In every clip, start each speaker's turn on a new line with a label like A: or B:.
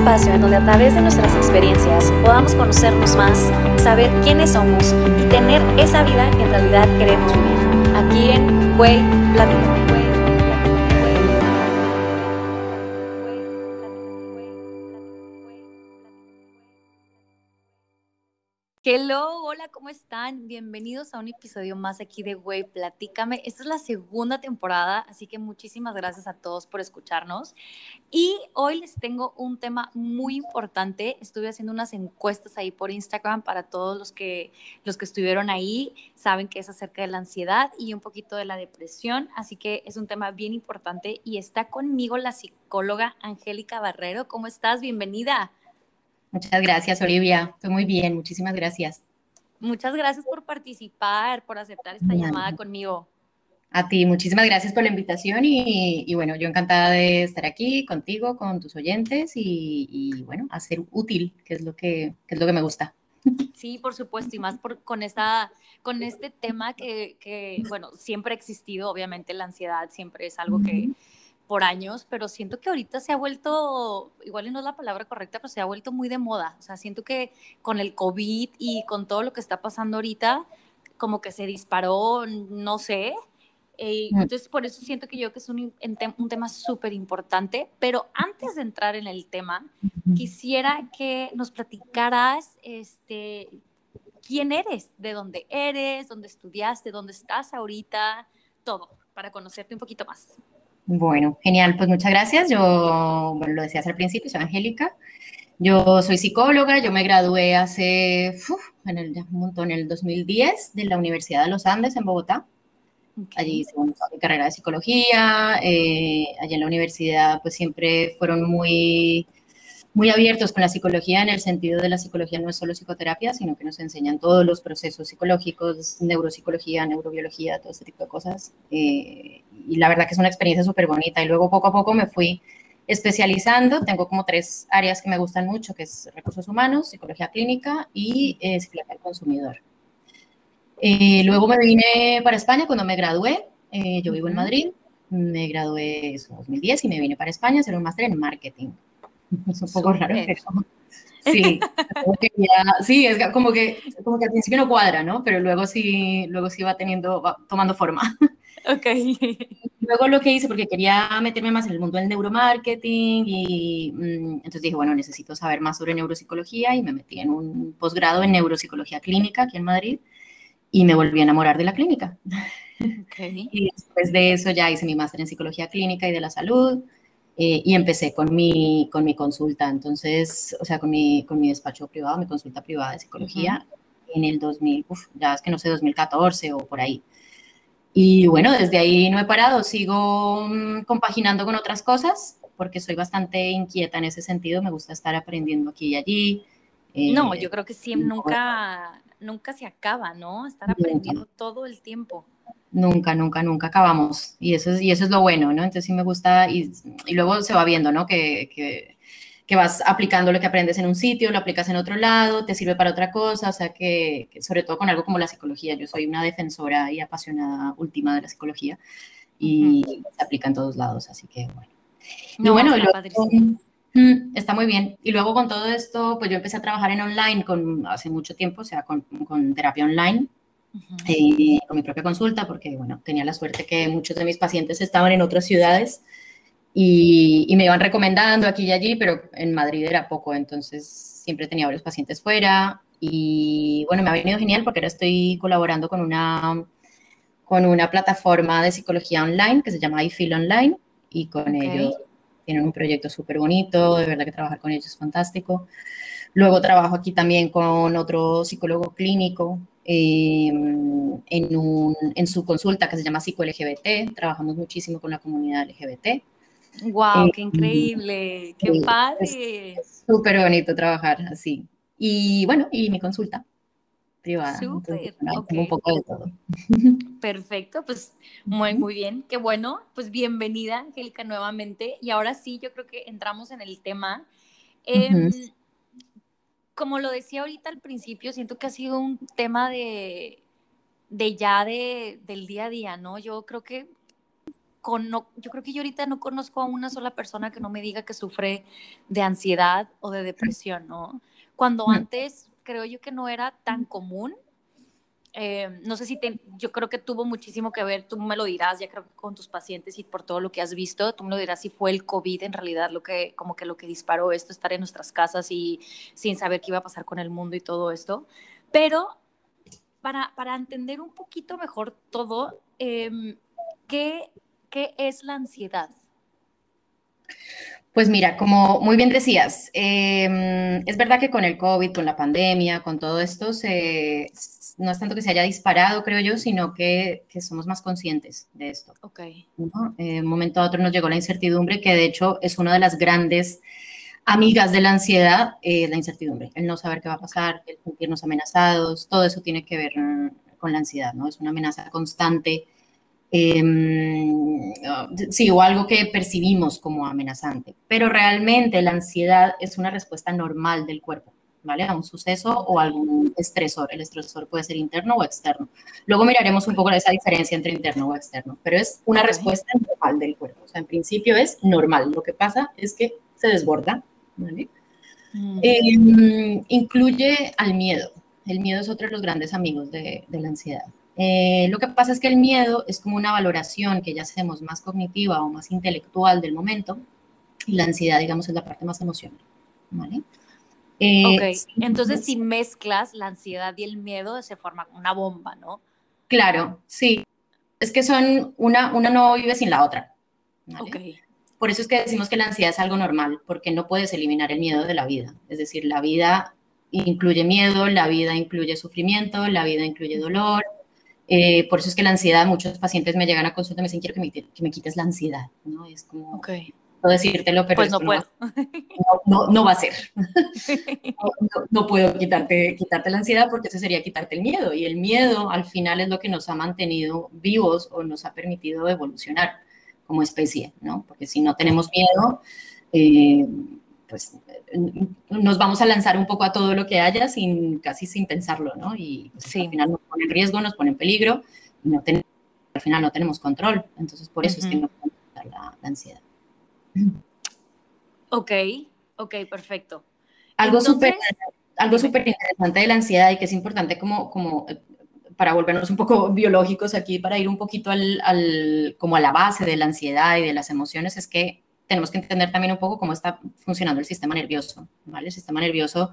A: espacio en donde a través de nuestras experiencias podamos conocernos más, saber quiénes somos y tener esa vida que en realidad queremos vivir. Aquí en Güey Platícame. Hello, hola, ¿cómo están? Bienvenidos a un episodio más aquí de Güey, Platícame. Esta es la segunda temporada, así que muchísimas gracias a todos por escucharnos. Y hoy les tengo un tema muy importante. Estuve haciendo unas encuestas ahí por Instagram para todos los que, los que estuvieron ahí. Saben que es acerca de la ansiedad y un poquito de la depresión, así que es un tema bien importante. Y está conmigo la psicóloga Angélica Barrero. ¿Cómo estás? Bienvenida.
B: Muchas gracias, Olivia. Estoy muy bien, muchísimas gracias.
A: Muchas gracias por participar, por aceptar esta llamada conmigo.
B: A ti, muchísimas gracias por la invitación y, bueno, yo encantada de estar aquí contigo, con tus oyentes y, bueno, hacer útil, que es lo que, es lo que me gusta.
A: Sí, por supuesto, y más por, con, esta, con este tema que, que, bueno, siempre ha existido, obviamente la ansiedad siempre es algo que, por años, pero siento que ahorita se ha vuelto, igual y no es la palabra correcta, pero se ha vuelto muy de moda. O sea, siento que con el COVID y con todo lo que está pasando ahorita, como que se disparó, no sé. Eh, mm. entonces, por eso siento que yo que es un, un tema súper importante. Pero antes de entrar en el tema, quisiera que nos platicaras este, quién eres, de dónde eres, dónde estudiaste, dónde estás ahorita, todo, para conocerte un poquito más.
B: Bueno, genial, pues muchas gracias. Yo, bueno, lo decías al principio, soy Angélica. Yo soy psicóloga, yo me gradué hace, en el, un montón, en el 2010 de la Universidad de los Andes en Bogotá. Allí hice mi carrera de psicología. Eh, allí en la universidad, pues siempre fueron muy muy abiertos con la psicología en el sentido de la psicología no es solo psicoterapia, sino que nos enseñan todos los procesos psicológicos, neuropsicología, neurobiología, todo ese tipo de cosas. Eh, y la verdad que es una experiencia súper bonita. Y luego poco a poco me fui especializando. Tengo como tres áreas que me gustan mucho, que es recursos humanos, psicología clínica y eh, psicología del consumidor. Eh, luego me vine para España cuando me gradué. yo vivo en Madrid. Me gradué en 2010 y me vine para España a hacer un máster en marketing. Es un poco raro. Sí, sí, es como que, como que al principio no cuadra, ¿no? Pero luego sí, luego sí va teniendo, va tomando forma.
A: Ok.
B: Luego lo que hice, porque quería meterme más en el mundo del neuromarketing y mm, entonces dije, bueno, necesito saber más sobre neuropsicología y me metí en un posgrado en neuropsicología clínica aquí en Madrid y me volví a enamorar de la clínica. Okay. Y después de eso ya hice mi máster en psicología clínica y de la salud. Eh, y empecé con mi, con mi consulta, entonces, o sea, con mi, con mi despacho privado, mi consulta privada de psicología, en el 2000, ya es que no sé, 2014 o por ahí. Y bueno, desde ahí no he parado, sigo mm, compaginando con otras cosas, porque soy bastante inquieta en ese sentido, me gusta estar aprendiendo aquí y allí.
A: no, yo creo que sí, nunca, nunca se acaba, ¿no? Estar aprendiendo todo el tiempo.
B: Nunca, nunca, nunca acabamos. Y eso es, y eso es lo bueno, ¿no? Entonces sí me gusta y, y luego se va viendo, ¿no? Que, que, que, vas aplicando lo que aprendes en un sitio, lo aplicas en otro lado, te sirve para otra cosa, o sea que, sobre todo con algo como la psicología, yo soy una defensora y apasionada última de la psicología y se aplica en todos lados, así que bueno. No, bueno, mm, está muy bien. Y luego con todo esto, pues yo empecé a trabajar en online con, hace mucho tiempo, o sea, con, con terapia online eh, con mi propia consulta, porque bueno, tenía la suerte que muchos de mis pacientes estaban en otras ciudades y, me iban recomendando aquí y allí, pero en Madrid era poco, entonces siempre tenía varios pacientes fuera y bueno, me ha venido genial porque ahora estoy colaborando con una, con una plataforma de psicología online que se llama iFeel Online y con ellos tienen un proyecto súper bonito, de verdad que trabajar con ellos es fantástico. Luego trabajo aquí también con otro psicólogo clínico Em, en, un, en, su consulta que se llama Psico LGBT. Trabajamos muchísimo con la comunidad LGBT.
A: ¡Wow! ¡Qué em, increíble! ¡Qué padre!
B: Súper bonito trabajar así. Y bueno, y mi consulta privada. Súper, un poco de todo.
A: Perfecto, pues muy, muy bien. Qué bueno. Pues bienvenida, Angélica, nuevamente. Y ahora sí, yo creo que entramos en el tema. Eh, como lo decía ahorita al principio, siento que ha sido un tema de, de ya de, del día a día, ¿no? Yo creo que con, yo creo que yo ahorita no conozco a una sola persona que no me diga que sufre de ansiedad o de depresión, ¿no? Cuando antes creo yo que no era tan común. Eh, no sé si yo creo que tuvo muchísimo que ver, tú me lo dirás, ya creo que con tus pacientes y por todo lo que has visto, tú me lo dirás si fue el COVID en realidad lo que, como que lo que disparó esto, estar en nuestras casas y sin saber qué iba a pasar con el mundo y todo esto. Pero para, para entender un poquito mejor todo, eh, ¿qué ¿Qué es la ansiedad?
B: Pues mira, como muy bien decías, em, es verdad que con el COVID, con la pandemia, con todo esto, no es tanto que se haya disparado, creo yo, sino que, somos más conscientes de esto.
A: Ok.
B: ¿no? Eh, un momento a otro nos llegó la incertidumbre, que de hecho es una de las grandes amigas de la ansiedad, eh, la incertidumbre, el no saber qué va a pasar, el sentirnos amenazados, todo eso tiene que ver mm, con la ansiedad, ¿no? Es una amenaza constante Em, sí, o algo que percibimos como amenazante. Pero realmente la ansiedad es una respuesta normal del cuerpo, ¿vale? A un suceso o algún estresor. El estresor puede ser interno o externo. Luego miraremos un poco esa diferencia entre interno o externo, pero es una respuesta normal del cuerpo. O sea, en principio es normal. Lo que pasa es que se desborda, ¿vale? Mm. Em, incluye al miedo. El miedo es otro de los grandes amigos de la ansiedad. Eh, lo que pasa es que el miedo es como una valoración que ya hacemos más cognitiva o más intelectual del momento y la ansiedad, digamos, es la parte más emocional. ¿vale?
A: Eh, ok, entonces si mezclas la ansiedad y el miedo se forma una bomba, ¿no?
B: Claro, sí. Es que son, una, una no vive sin la otra.
A: ¿vale?
B: Por eso es que decimos que la ansiedad es algo normal, porque no puedes eliminar el miedo de la vida. Es decir, la vida incluye miedo, la vida incluye sufrimiento, la vida incluye dolor, eh, por eso es que la ansiedad, muchos pacientes me llegan a consulta y me dicen, quiero que me, que me quites la ansiedad, ¿no? Es como,
A: okay.
B: no decírtelo, pero
A: pues no, puedo.
B: No, no, va a ser. no, puedo quitarte, quitarte la ansiedad porque eso sería quitarte el miedo. Y el miedo al final es lo que nos ha mantenido vivos o nos ha permitido evolucionar como especie, ¿no? Porque si no tenemos miedo, eh, pues nos vamos a lanzar un poco a todo lo que haya sin casi sin pensarlo, ¿no? Y pues, al final nos pone en riesgo, nos pone en peligro y no al final no tenemos control. Entonces, por eso es que no podemos la, la ansiedad.
A: Ok, ok, perfecto.
B: Algo súper algo súper interesante de la ansiedad y que es importante como, como eh, para volvernos un poco biológicos aquí, para ir un poquito al, al, como a la base de la ansiedad y de las emociones, es que tenemos que entender también un poco cómo está funcionando el sistema nervioso, ¿vale? El sistema nervioso,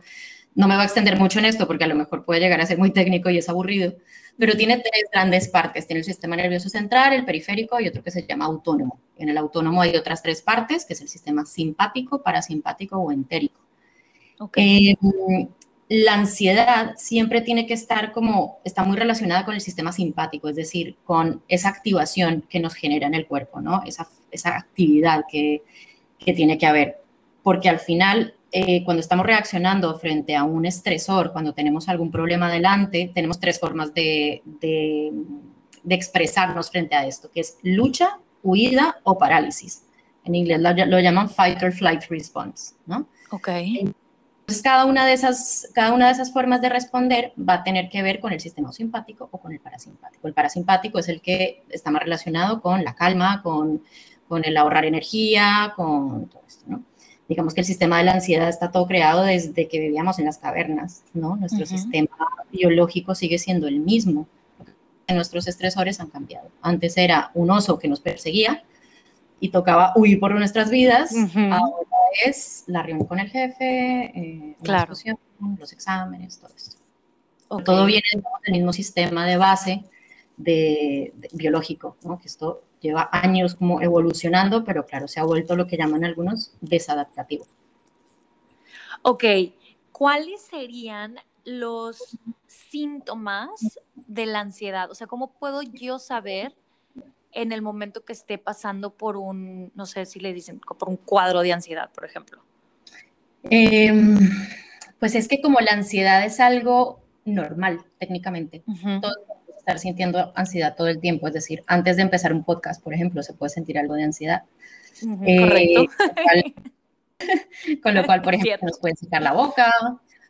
B: no me va a extender mucho en esto porque a lo mejor puede llegar a ser muy técnico y es aburrido, pero tiene tres grandes partes. Tiene el sistema nervioso central, el periférico y otro que se llama autónomo. En el autónomo hay otras tres partes, que es el sistema simpático, parasimpático o entérico.
A: Okay.
B: Eh, la ansiedad siempre tiene que estar como, está muy relacionada con el sistema simpático, es decir, con esa activación que nos genera en el cuerpo, ¿no? Esa, esa actividad que, que, tiene que haber. Porque al final, eh, cuando estamos reaccionando frente a un estresor, cuando tenemos algún problema delante, tenemos tres formas de, de, de expresarnos frente a esto, que es lucha, huida o parálisis. En inglés lo, lo llaman fight or flight response, ¿no?
A: Ok.
B: Entonces, cada una, de esas, cada una de esas formas de responder va a tener que ver con el sistema simpático o con el parasimpático. El parasimpático es el que está más relacionado con la calma, con, con el ahorrar energía, con todo esto, ¿no? Digamos que el sistema de la ansiedad está todo creado desde que vivíamos en las cavernas, ¿no? Nuestro sistema biológico sigue siendo el mismo. Nuestros estresores han cambiado. Antes era un oso que nos perseguía, y tocaba huir por nuestras vidas. Ahora es la reunión con el jefe, eh,
A: claro.
B: los exámenes, todo esto. Todo viene del mismo sistema de base de, biológico, ¿no? que esto lleva años como evolucionando, pero claro, se ha vuelto lo que llaman algunos desadaptativo.
A: Ok, ¿cuáles serían los síntomas de la ansiedad? O sea, ¿cómo puedo yo saber en el momento que esté pasando por un, no sé si le dicen, por un cuadro de ansiedad, por ejemplo?
B: Em, pues es que como la ansiedad es algo normal, técnicamente, todos estar sintiendo ansiedad todo el tiempo, es decir, antes de empezar un podcast, por ejemplo, se puede sentir algo de ansiedad.
A: correcto.
B: Eh, con lo cual, por ejemplo, nos puede secar la boca,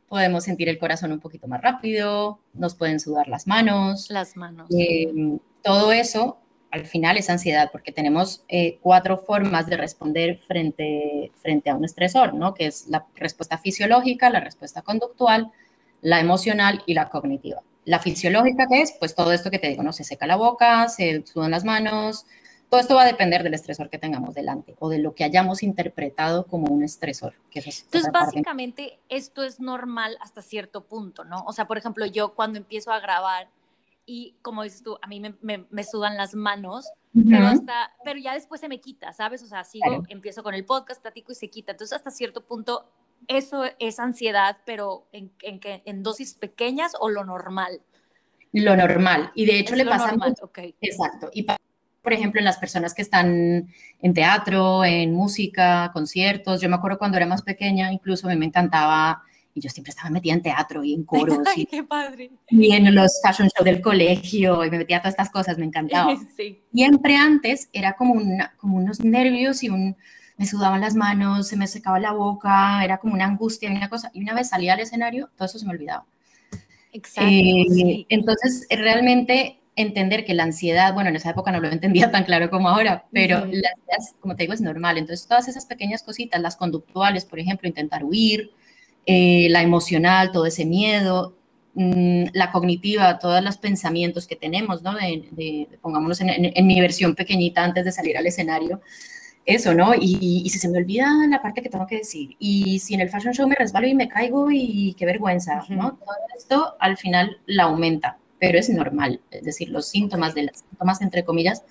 B: podemos sentir el corazón un poquito más rápido, nos pueden sudar las manos.
A: Las manos.
B: Em, todo eso al final es ansiedad, porque tenemos eh, cuatro formas de responder frente, frente a un estresor, ¿no? Que es la respuesta fisiológica, la respuesta conductual, la emocional y la cognitiva. La fisiológica, ¿qué es? Pues todo esto que te digo, ¿no? Se seca la boca, se sudan las manos, todo esto va a depender del estresor que tengamos delante o de lo que hayamos interpretado como un estresor. Que
A: Entonces, básicamente, esto es normal hasta cierto punto, ¿no? O sea, por ejemplo, yo cuando empiezo a grabar y como dices tú, a mí me, sudan las manos, pero, hasta, pero ya después se me quita, ¿sabes? O sea, sigo, empiezo con el podcast, platico y se quita. Entonces, hasta cierto punto, eso es ansiedad, pero en, en, en dosis pequeñas o lo normal.
B: Lo normal. Y de hecho le pasa normal, Exacto. Y por ejemplo, en las personas que están en teatro, en música, conciertos. Yo me acuerdo cuando era más pequeña, incluso a mí me encantaba, y yo siempre estaba metida en teatro y en coros.
A: Ay, y, qué padre.
B: Y en los fashion shows del colegio, y me metía a todas estas cosas, me encantaba. Sí. Siempre antes era como, una, como unos nervios y un, me sudaban las manos, se me secaba la boca, era como una angustia, una cosa. Y una vez salía al escenario, todo eso se me olvidaba.
A: Exacto. Eh,
B: entonces, realmente entender que la ansiedad, bueno, en esa época no lo entendía tan claro como ahora, pero la ansiedad, como te digo, es normal. Entonces, todas esas pequeñas cositas, las conductuales, por ejemplo, intentar huir, eh, la emocional, todo ese miedo, mm, la cognitiva, todos los pensamientos que tenemos, ¿no? De, pongámonos en, mi versión pequeñita antes de salir al escenario, eso, ¿no? Y, y, si se me olvida la parte que tengo que decir, y si en el fashion show me resbalo y me caigo y qué vergüenza, ¿no? Todo esto al final la aumenta pero es normal. Es decir, los síntomas de las síntomas, entre comillas,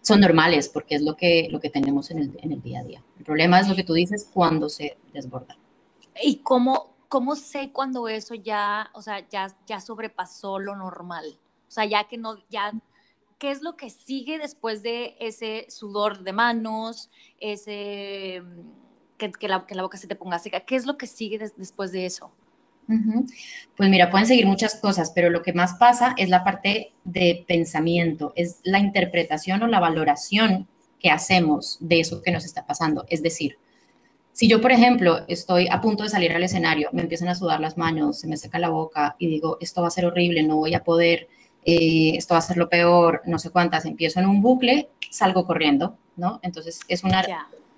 B: son normales porque es lo que, lo que tenemos en el, en el día a día. El problema es lo que tú dices cuando se desborda.
A: ¿Y cómo, cómo sé cuando eso ya, o sea, ya, ya sobrepasó lo normal? O sea, ya que no, ya, ¿qué es lo que sigue después de ese sudor de manos, ese, que, que, la, que la boca se te ponga seca? ¿Qué es lo que sigue después de eso?
B: Pues mira, pueden seguir muchas cosas, pero lo que más pasa es la parte de pensamiento, es la interpretación o la valoración que hacemos de eso que nos está pasando. Es decir, si yo, por ejemplo, estoy a punto de salir al escenario, me empiezan a sudar las manos, se me seca la boca y digo, esto va a ser horrible, no voy a poder, eh, esto va a ser lo peor, no sé cuántas, empiezo en un bucle, salgo corriendo, ¿no? Entonces es una,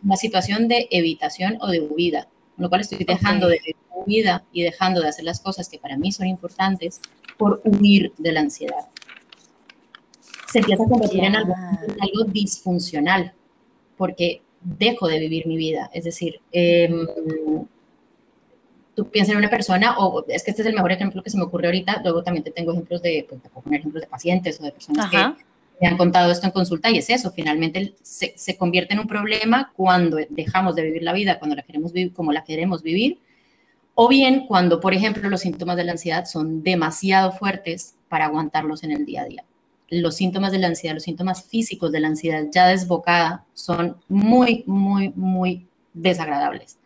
B: una situación de evitación o de huida, con lo cual estoy dejando de vida y dejando de hacer las cosas que para mí son importantes por huir de la ansiedad. Se empieza a convertir en, algo, disfuncional porque dejo de vivir mi vida. Es decir, em, tú piensas en una persona, o es que este es el mejor ejemplo que se me ocurre ahorita, luego también te tengo ejemplos de, pues, poner ejemplos de pacientes o de personas que me han contado esto en consulta y es eso, finalmente se, se, convierte en un problema cuando dejamos de vivir la vida, cuando la queremos vivir como la queremos vivir o bien cuando, por ejemplo, los síntomas de la ansiedad son demasiado fuertes para aguantarlos en el día a día. Los síntomas de la ansiedad, los síntomas físicos de la ansiedad ya desbocada son muy, muy, muy desagradables.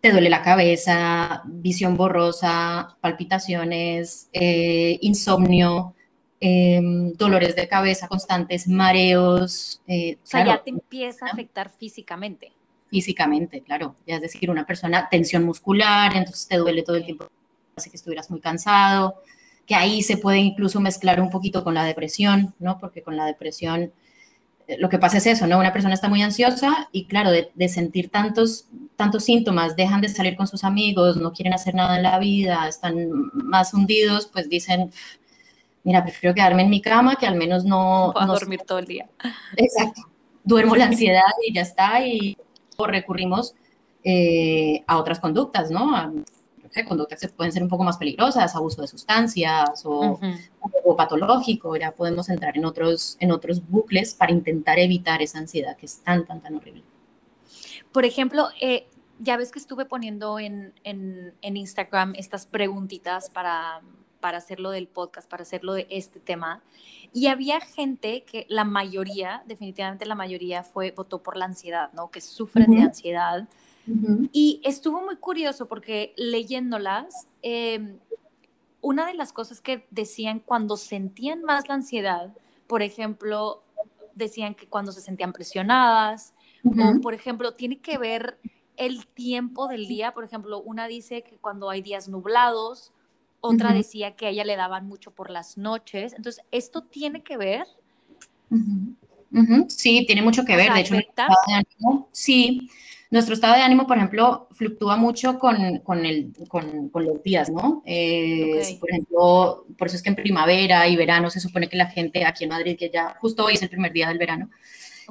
B: Te duele la cabeza, visión borrosa, palpitaciones, eh, insomnio, em, dolores de cabeza constantes, mareos.
A: Eh, o sea, ya te empieza a afectar físicamente
B: físicamente, claro. Ya es decir, una persona, tensión muscular, entonces te duele todo el tiempo, hace que estuvieras muy cansado, que ahí se puede incluso mezclar un poquito con la depresión, ¿no? Porque con la depresión eh, lo que pasa es eso, ¿no? Una persona está muy ansiosa y claro, de, sentir tantos, tantos síntomas, dejan de salir con sus amigos, no quieren hacer nada en la vida, están más hundidos, pues dicen, mira, prefiero quedarme en mi cama que al menos no...
A: Puedo dormir todo el día.
B: Exacto. Duermo la ansiedad y ya está y o recurrimos eh, a otras conductas, ¿no? A, conductas que pueden ser un poco más peligrosas, abuso de sustancias o, patológico, ya podemos entrar en otros, en otros bucles para intentar evitar esa ansiedad que es tan, tan, tan horrible.
A: Por ejemplo, eh, ya ves que estuve poniendo en, en, en Instagram estas preguntitas para, para hacerlo del podcast, para hacerlo de este tema. Y había gente que la mayoría, definitivamente la mayoría fue, votó por la ansiedad, ¿no? Que sufren de ansiedad. Y estuvo muy curioso porque leyéndolas, em, una de las cosas que decían cuando sentían más la ansiedad, por ejemplo, decían que cuando se sentían presionadas, o por ejemplo, tiene que ver el tiempo del día, por ejemplo, una dice que cuando hay días nublados, otra decía que a ella le daban mucho por las noches. Entonces, ¿esto tiene que ver?
B: Sí, tiene mucho que ver. de hecho, estado de ánimo, sí. Nuestro estado de ánimo, por ejemplo, fluctúa mucho con, con, el, con, con los días, ¿no? Eh, por ejemplo, por eso es que en primavera y verano se supone que la gente aquí en Madrid, que ya justo hoy es el primer día del verano,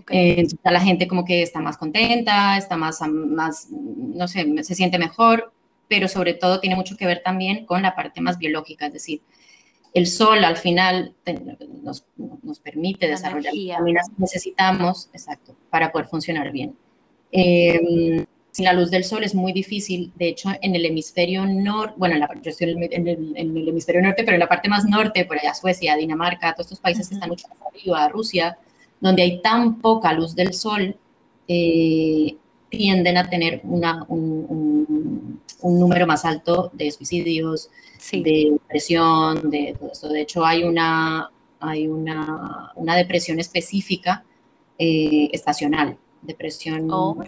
B: eh, la gente como que está más contenta, está más, más, no sé, se siente mejor, pero sobre todo tiene mucho que ver también con la parte más biológica, es decir, el sol al final nos, nos, permite desarrollar vitaminas que necesitamos, exacto, para poder funcionar bien. Eh, sin la luz del sol es muy difícil, de hecho en el hemisferio norte, bueno, en la, yo estoy en el, en el, hemisferio norte, pero en la parte más norte, por allá Suecia, Dinamarca, todos estos países que están mucho más arriba, Rusia, donde hay tan poca luz del sol, eh, tienden a tener una, un, un, número más alto de suicidios, de depresión, de todo esto. De hecho, hay una, hay una, una depresión específica eh, estacional, depresión,
A: oh,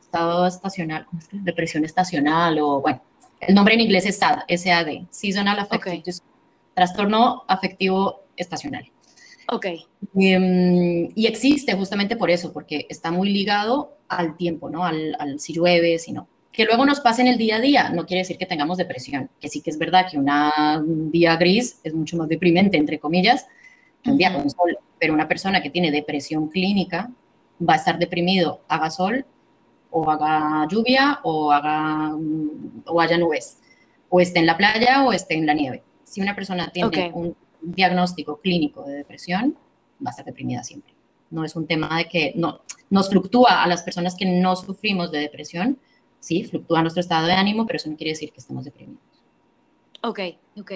B: estado, estacional, ¿cómo es que? depresión estacional o bueno, el nombre en inglés es SAD, SAD, Seasonal Affective, trastorno afectivo estacional.
A: Ok.
B: Em, y existe justamente por eso, porque está muy ligado al tiempo, ¿no? Al, al, si llueve, si no. Que luego nos pase en el día a día, no quiere decir que tengamos depresión, que sí que es verdad que una, un día gris es mucho más deprimente, entre comillas, que un día con sol, pero una persona que tiene depresión clínica va a estar deprimido, haga sol o haga lluvia o, haga, o haya nubes, o esté en la playa o esté en la nieve. Si una persona tiene un diagnóstico clínico de depresión, va a estar deprimida siempre. No es un tema de que no, nos fluctúa a las personas que no sufrimos de depresión, sí, fluctúa nuestro estado de ánimo, pero eso no quiere decir que estemos deprimidos.
A: Ok, ok.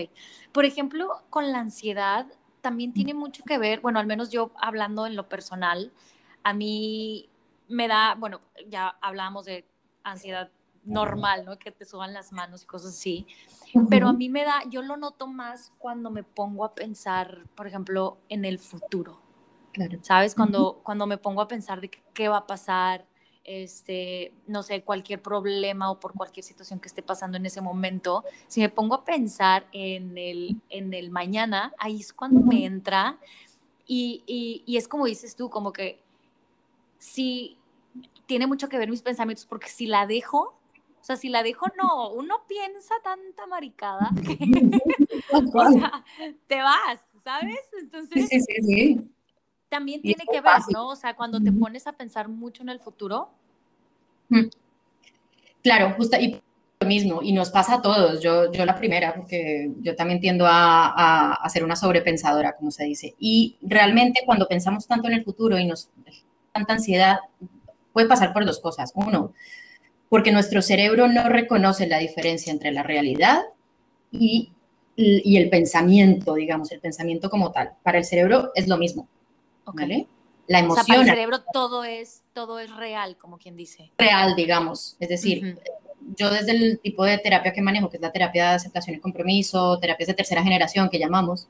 A: Por ejemplo, con la ansiedad también tiene mucho que ver, bueno, al menos yo hablando en lo personal, a mí me da, bueno, ya hablábamos de ansiedad normal, ¿no? Que te suban las manos y cosas así. Pero a mí me da, yo lo noto más cuando me pongo a pensar, por ejemplo, en el futuro. Claro. ¿Sabes? Cuando, cuando me pongo a pensar de qué va a pasar, este, no sé, cualquier problema o por cualquier situación que esté pasando en ese momento, si me pongo a pensar en el, en el mañana, ahí es cuando me entra y, y, y es como dices tú, como que si tiene mucho que ver mis pensamientos, porque si la dejo, o sea, si la dejo, no, uno piensa tanta maricada que, o sea, te vas, ¿sabes? Entonces, sí, sí, sí, también tiene que ver, ¿no? O sea, cuando te pones a pensar mucho en el futuro.
B: Claro, justo, y lo mismo, y nos pasa a todos, yo, yo la primera, porque yo también tiendo a, a, ser una sobrepensadora, como se dice, y realmente cuando pensamos tanto en el futuro y nos tanta ansiedad, puede pasar por dos cosas. Uno, porque nuestro cerebro no reconoce la diferencia entre la realidad y, y, el pensamiento, digamos, el pensamiento como tal. Para el cerebro es lo mismo. ¿vale?
A: La emoción. O sea, para el cerebro todo es, todo es real, como quien dice.
B: Real, digamos. Es decir, yo desde el tipo de terapia que manejo, que es la terapia de aceptación y compromiso, terapias de tercera generación que llamamos,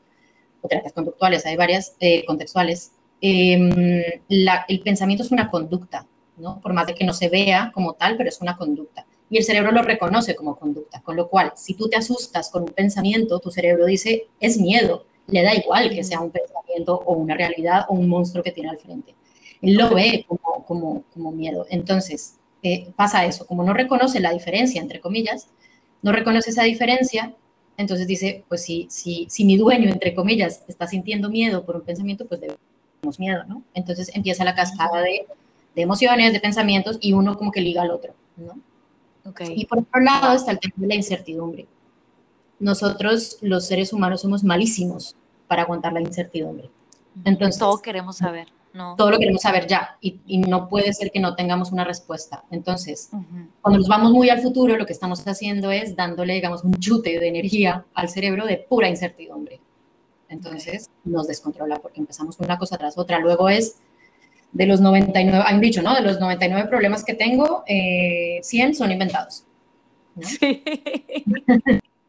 B: o terapias conductuales, hay varias eh, contextuales, em, el pensamiento es una conducta, por más de que no se vea como tal, pero es una conducta. Y el cerebro lo reconoce como conducta, con lo cual, si tú te asustas con un pensamiento, tu cerebro dice, es miedo, le da igual que sea un pensamiento o una realidad o un monstruo que tiene al frente. Él lo ve como, como, como miedo. Entonces, eh, pasa eso, como no reconoce la diferencia, entre comillas, no reconoce esa diferencia, entonces dice, pues si, si, si mi dueño, entre comillas, está sintiendo miedo por un pensamiento, pues debemos miedo, ¿no? Entonces empieza la cascada de de emociones, de pensamientos, y uno como que liga al otro, ¿no? Y por otro lado está el tema de la incertidumbre. Nosotros, los seres humanos, somos malísimos para aguantar la incertidumbre.
A: Entonces, todo queremos saber, ¿no?
B: Todo lo queremos saber ya, y, y no puede ser que no tengamos una respuesta. Entonces, cuando nos vamos muy al futuro, lo que estamos haciendo es dándole, digamos, un chute de energía al cerebro de pura incertidumbre. Entonces, nos descontrola porque empezamos una cosa tras otra. Luego es de los 99, han dicho, ¿no? De los 99 problemas que tengo, 100 eh, son inventados. Sí.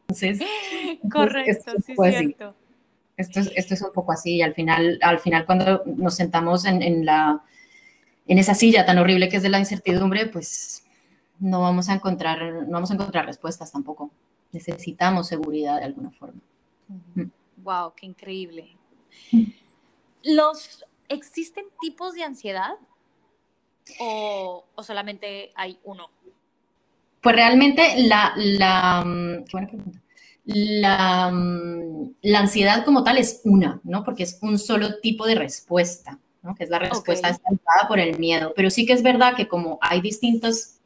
B: Entonces,
A: correcto, sí, cierto.
B: Esto es, esto es un poco así, y al final, al final cuando nos sentamos en, en, la, en esa silla tan horrible que es de la incertidumbre, pues no vamos a encontrar, no vamos a encontrar respuestas tampoco. Necesitamos seguridad de alguna forma.
A: Wow, qué increíble. Mm. ¿Los existen tipos de ansiedad o, solamente hay uno?
B: Pues realmente la, la, mm, qué buena pregunta. La, mm, la, ansiedad como tal es una, ¿no? Porque es un solo tipo de respuesta, ¿no? Que es la respuesta okay. por el miedo. Pero sí que es verdad que como hay distintos...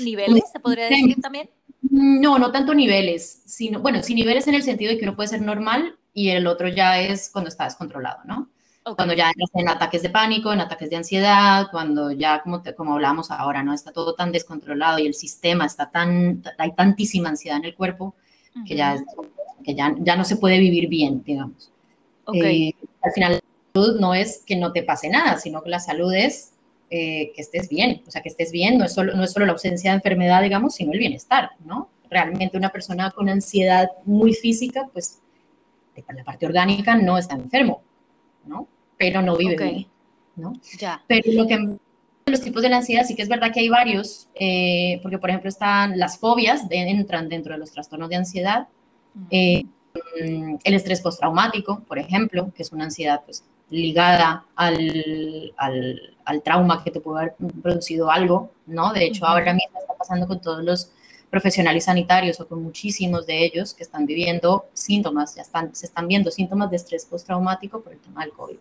A: ¿Niveles, se podría decir también?
B: No, no tanto niveles, sino, bueno, sí niveles en el sentido de que uno puede ser normal y el otro ya es cuando está descontrolado, ¿no? Cuando ya en ataques de pánico, en ataques de ansiedad, cuando ya, como, como hablamos ahora, ¿no? Está todo tan descontrolado y el sistema está tan, hay tantísima ansiedad en el cuerpo que, ya, que ya, ya no se puede vivir bien, digamos. Eh, al final, la salud no es que no te pase nada, sino que la salud es eh, que estés bien, o sea, que estés bien, no es, solo, no es solo la ausencia de enfermedad, digamos, sino el bienestar, ¿no? Realmente una persona con ansiedad muy física, pues la parte orgánica no está enfermo, ¿no? Pero no vive bien, ¿no?
A: Ya.
B: Pero lo que los tipos de la ansiedad sí que es verdad que hay varios, eh, porque por ejemplo están las fobias, entran dentro de los trastornos de ansiedad, eh, mm, el estrés postraumático, por ejemplo, que es una ansiedad pues, ligada al, al, al, trauma que te puede haber producido algo, ¿no? De hecho, ahora mismo está pasando con todos los profesionales sanitarios o con muchísimos de ellos que están viviendo síntomas, ya están, se están viendo síntomas de estrés postraumático por el tema del COVID.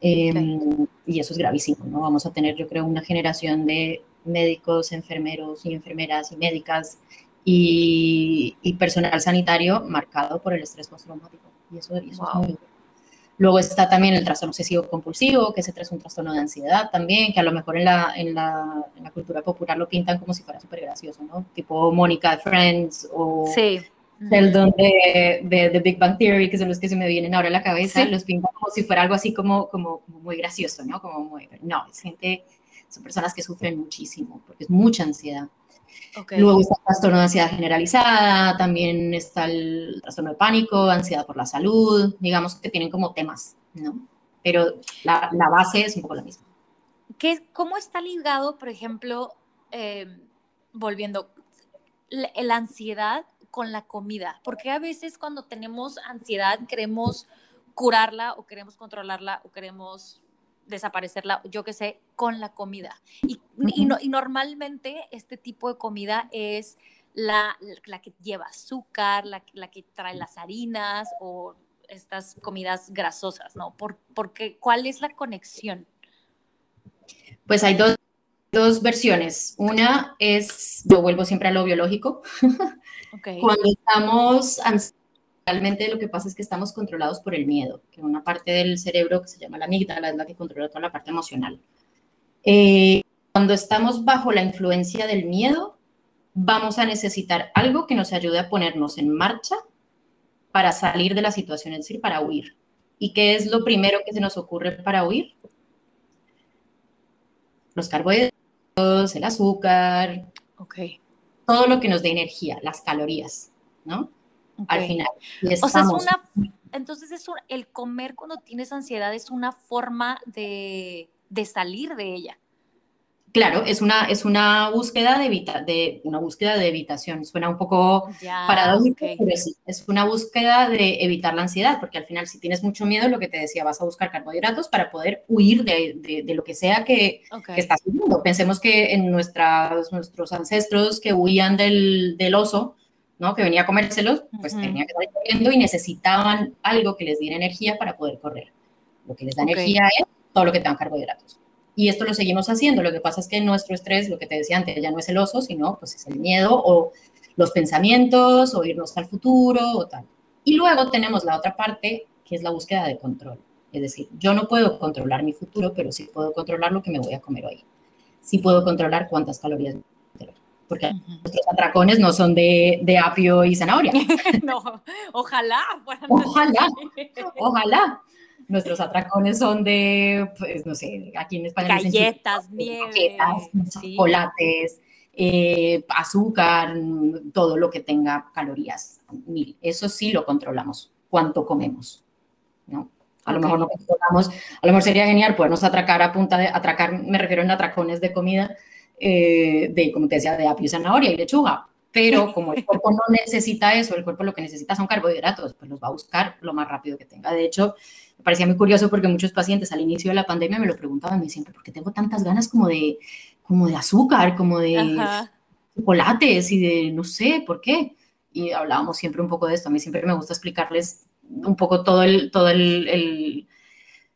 B: Em, y eso es gravísimo, ¿no? Vamos a tener, yo creo, una generación de médicos, enfermeros y enfermeras y médicas y, y personal sanitario marcado por el estrés postraumático. Y eso, y eso es muy Luego está también el trastorno obsesivo compulsivo, que ese es un trastorno de ansiedad también, que a lo mejor en la, en la, en la cultura popular lo pintan como si fuera súper gracioso, ¿no? Tipo Mónica de Friends o
A: sí.
B: Sheldon de, de, de, Big Bang Theory, que son los que se me vienen ahora a la cabeza, sí. los pintan como si fuera algo así como, como, como, muy gracioso, ¿no? Como muy, no, es gente, son personas que sufren muchísimo, porque es mucha ansiedad.
A: Okay.
B: Luego está el trastorno de ansiedad generalizada, también está el trastorno de pánico, ansiedad por la salud, digamos que tienen como temas, ¿no? Pero la, la base es un poco la misma.
A: ¿Qué, ¿Cómo está ligado, por ejemplo, eh, volviendo, la, la, ansiedad con la comida? Porque a veces cuando tenemos ansiedad queremos curarla o queremos controlarla o queremos desaparecerla, yo qué sé, con la comida. Y, y, no, y, normalmente este tipo de comida es la, la que lleva azúcar, la, la, que trae las harinas o estas comidas grasosas, ¿no? Por, porque, ¿Cuál es la conexión?
B: Pues hay dos, dos versiones. Una es, yo vuelvo siempre a lo biológico.
A: Okay.
B: Cuando estamos realmente lo que pasa es que estamos controlados por el miedo, que una parte del cerebro que se llama la amígdala es la que controla toda la parte emocional. Eh, cuando estamos bajo la influencia del miedo, vamos a necesitar algo que nos ayude a ponernos en marcha para salir de la situación, es decir, para huir. ¿Y qué es lo primero que se nos ocurre para huir? Los carbohidratos, el azúcar,
A: okay.
B: todo lo que nos dé energía, las calorías, ¿no?
A: Okay.
B: al final.
A: O sea, es una, entonces es un, el comer cuando tienes ansiedad es una forma de, de salir de ella.
B: Claro, es una, es una búsqueda de, evita, de una búsqueda de evitación. Suena un poco paradójico,
A: okay.
B: pero sí, es una búsqueda de evitar la ansiedad, porque al final si tienes mucho miedo, lo que te decía, vas a buscar carbohidratos para poder huir de, de, de lo que sea que,
A: okay.
B: que, estás viviendo. Pensemos que en nuestras, nuestros ancestros que huían del, del oso, ¿no? que venía a comérselos, pues uh -huh. tenía que estar corriendo y necesitaban algo que les diera energía para poder correr. Lo que les da okay. energía es todo lo que tenga carbohidratos. Y esto lo seguimos haciendo. Lo que pasa es que nuestro estrés, lo que te decía antes, ya no es el oso, sino pues es el miedo o los pensamientos o irnos al futuro o tal. Y luego tenemos la otra parte, que es la búsqueda de control. Es decir, yo no puedo controlar mi futuro, pero sí puedo controlar lo que me voy a comer hoy. Sí puedo controlar cuántas calorías porque uh -huh. nuestros atracones no son de, de apio y zanahoria.
A: no, ojalá.
B: Ojalá, ojalá. Nuestros atracones son de, pues, no sé, aquí en España.
A: Galletas, nieve.
B: Galletas, sí. chocolates, eh, azúcar, todo lo que tenga calorías. Mil. Eso sí lo controlamos, cuánto comemos, ¿no? A lo okay. mejor no controlamos, a lo mejor sería genial podernos atracar a punta de, atracar, me refiero en atracones de comida, eh, de, como te decía, de apio, zanahoria y lechuga. Pero como el cuerpo no necesita eso, el cuerpo lo que necesita son carbohidratos, pues los va a buscar lo más rápido que tenga. De hecho, parecía muy curioso porque muchos pacientes al inicio de la pandemia me lo preguntaban, me decían, ¿por qué tengo tantas ganas como de, como de azúcar, como de chocolates y de, no sé, ¿por qué? Y hablábamos siempre un poco de esto. A mí siempre me gusta explicarles un poco todo el, todo el,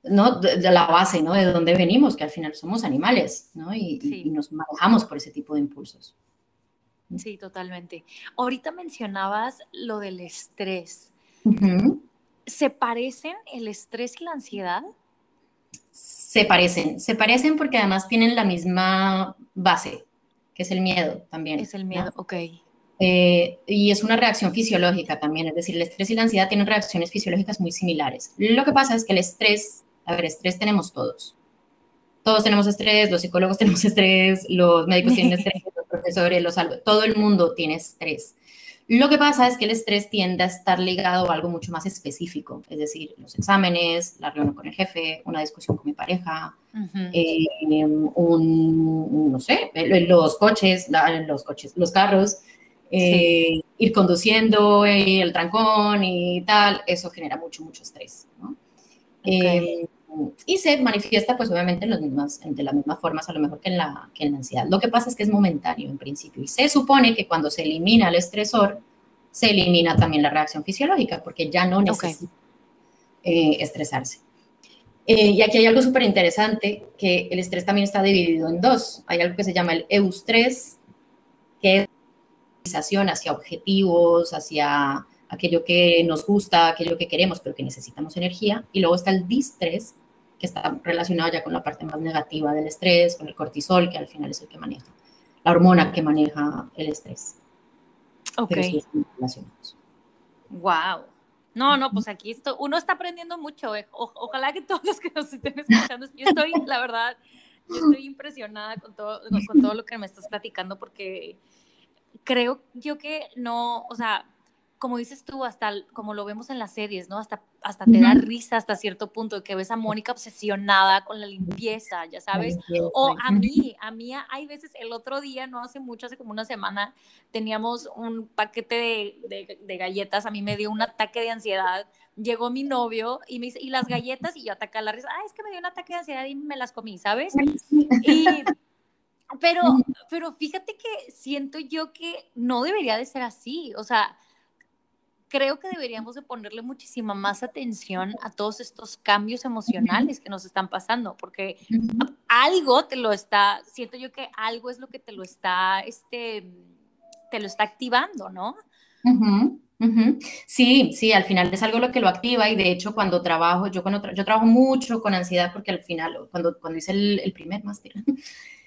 B: ¿no? De, la base, ¿no? De dónde venimos, que al final somos animales, ¿no? Y, nos manejamos por ese tipo de impulsos.
A: Sí, totalmente. Ahorita mencionabas lo del estrés. ¿Se parecen el estrés y la ansiedad?
B: Se parecen, se parecen porque además tienen la misma base, que es el miedo también.
A: Es el miedo, ok.
B: Eh, y es una reacción fisiológica también, es decir, el estrés y la ansiedad tienen reacciones fisiológicas muy similares. Lo que pasa es que el estrés, a ver, estrés tenemos todos. Todos tenemos estrés, los psicólogos tenemos estrés, los médicos tienen estrés, los profesores, los todo el mundo tiene estrés. Lo que pasa es que el estrés tiende a estar ligado a algo mucho más específico, es decir, los exámenes, la reunión con el jefe, una discusión con mi pareja, eh, un, no sé, los coches, los coches, los carros, eh, ir conduciendo, eh, el trancón y tal, eso genera mucho, mucho estrés. Eh, y se manifiesta, pues obviamente, en mismas, de las mismas formas, a lo mejor que en, la, que en la ansiedad. Lo que pasa es que es momentáneo en principio y se supone que cuando se elimina el estresor, se elimina también la reacción fisiológica, porque ya no necesita estresarse. y aquí hay algo súper interesante, que el estrés también está dividido en dos. Hay algo que se llama el eustrés, que es hacia objetivos, hacia aquello que nos gusta, aquello que queremos, pero que necesitamos energía. Y luego está el distrés, que está relacionado ya con la parte más negativa del estrés, con el cortisol, que al final es el que maneja, la hormona que maneja el estrés.
A: Ok. Wow. No, no, pues aquí esto, uno está aprendiendo mucho. Eh. ojalá que todos los que nos estén escuchando, yo estoy, la verdad, yo estoy impresionada con todo, con todo lo que me estás platicando porque creo yo que no, o sea, como dices tú, hasta como lo vemos en las series, ¿no? Hasta, hasta te da risa hasta cierto punto, que ves a Mónica obsesionada con la limpieza, ya sabes. O a mí, a mí hay veces, el otro día, no hace mucho, hace como una semana, teníamos un paquete de, de, galletas, a mí me dio un ataque de ansiedad. Llegó mi novio y me dice, ¿y las galletas? Y yo ataca la risa, ah, es que me dio un ataque de ansiedad y me las comí, ¿sabes? Y pero, pero fíjate que siento yo que no debería de ser así. O sea, creo que deberíamos de ponerle muchísima más atención a todos estos cambios emocionales que nos están pasando, porque algo te lo está, siento yo que algo es lo que te lo está, este, te lo está activando, ¿no?
B: Sí, sí, al final es algo lo que lo activa y de hecho cuando trabajo, yo, cuando yo trabajo mucho con ansiedad porque al final, cuando, cuando hice el, el primer máster,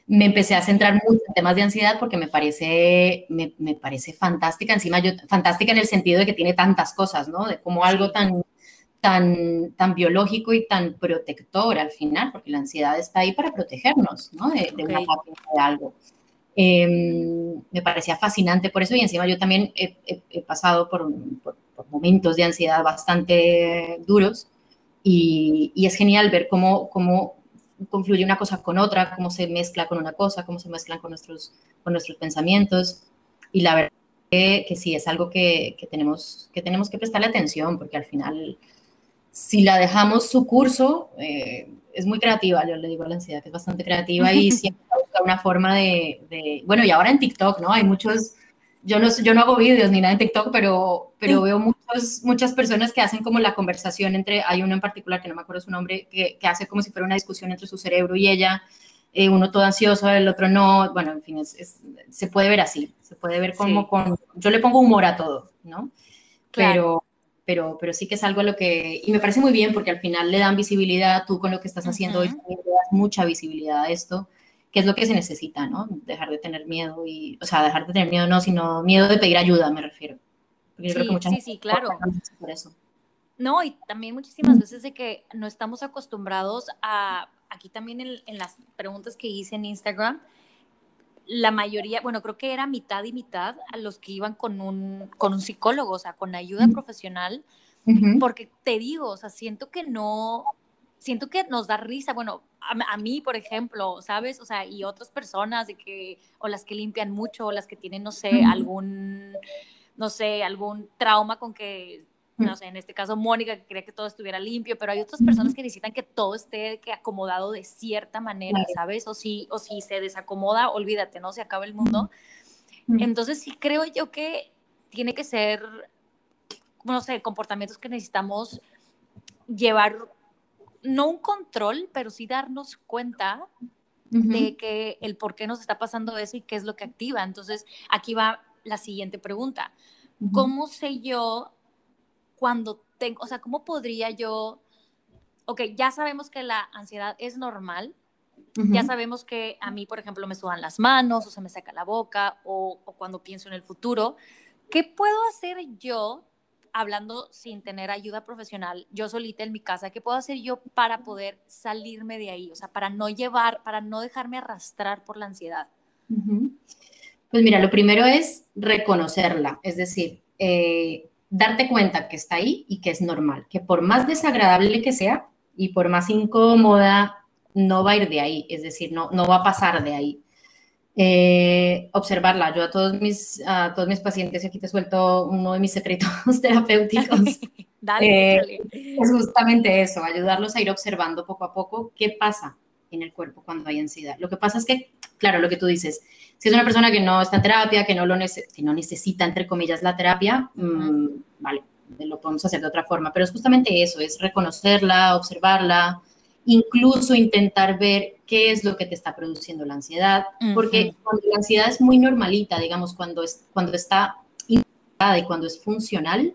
B: me empecé a centrar mucho en temas de ansiedad porque me parece, me, me, parece fantástica. Encima, yo, fantástica en el sentido de que tiene tantas cosas, ¿no? De como algo tan, tan, tan biológico y tan protector al final, porque la ansiedad está ahí para protegernos, ¿no? De, de una de algo. Em, me parecía fascinante por eso y encima yo también he, he, pasado por, por, momentos de ansiedad bastante duros y, y es genial ver cómo, cómo confluye una cosa con otra, cómo se mezcla con una cosa, cómo se mezclan con nuestros, con nuestros pensamientos. Y la verdad que, que sí, es algo que, que, tenemos, que tenemos que prestarle atención, porque al final, si la dejamos su curso, eh, es muy creativa, yo le digo a la ansiedad que es bastante creativa y siempre busca una forma de, de, bueno, y ahora en TikTok, ¿no? Hay muchos yo no, yo no hago vídeos ni nada en TikTok, pero, pero veo muchos, muchas personas que hacen como la conversación entre, hay uno en particular que no me acuerdo su nombre, que, que hace como si fuera una discusión entre su cerebro y ella, eh, uno todo ansioso, el otro no, bueno, en fin, es, se puede ver así, se puede ver como con, yo le pongo humor a todo, ¿no? Pero, pero, pero sí que es algo a lo que, y me parece muy bien porque al final le dan visibilidad, tú con lo que estás haciendo hoy también le das mucha visibilidad a esto qué es lo que se necesita, ¿no? Dejar de tener miedo y, o sea, dejar de tener miedo no, sino miedo de pedir ayuda, me refiero.
A: Porque yo sí, creo que sí, sí, claro. Por eso. No, y también muchísimas veces de que no estamos acostumbrados a, aquí también en, las preguntas que hice en Instagram, la mayoría, bueno, creo que era mitad y mitad a los que iban con un, con un psicólogo, o sea, con ayuda profesional, porque te digo, o sea, siento que no, siento que nos da risa, bueno, a, mí, por ejemplo, ¿sabes? O sea, y otras personas de que, o las que limpian mucho, o las que tienen, no sé, algún, no sé, algún trauma con que no sé, en este caso Mónica que quería que todo estuviera limpio, pero hay otras personas que necesitan que todo esté que acomodado de cierta manera, ¿sabes? O si, o si se desacomoda, olvídate, ¿no? Se acaba el mundo. Entonces sí creo yo que tiene que ser, no sé, comportamientos que necesitamos llevar, no un control, pero sí darnos cuenta de que el por qué nos está pasando eso y qué es lo que activa. Entonces, aquí va la siguiente pregunta. ¿Cómo sé yo cuando tengo, o sea, cómo podría yo, ok, ya sabemos que la ansiedad es normal, ya sabemos que a mí, por ejemplo, me sudan las manos o se me seca la boca o, cuando pienso en el futuro, ¿qué puedo hacer yo hablando sin tener ayuda profesional, yo solita en mi casa, ¿qué puedo hacer yo para poder salirme de ahí? O sea, para no llevar, para no dejarme arrastrar por la ansiedad.
B: Pues mira, lo primero es reconocerla, es decir, eh, darte cuenta que está ahí y que es normal, que por más desagradable que sea y por más incómoda, no va a ir de ahí, es decir, no, no va a pasar de ahí. Eh, observarla. Yo a todos mis, a todos mis pacientes, aquí te suelto uno de mis secretos terapéuticos. dale, eh, Es justamente eso, ayudarlos a ir observando poco a poco qué pasa en el cuerpo cuando hay ansiedad. Lo que pasa es que, claro, lo que tú dices, si es una persona que no está en terapia, que no, lo que no necesita, entre comillas, la terapia, mm, vale, lo podemos hacer de otra forma, pero es justamente eso, es reconocerla, observarla, incluso intentar ver qué es lo que te está produciendo la ansiedad, porque cuando la ansiedad es muy normalita, digamos, cuando, es, cuando está integrada y cuando es funcional,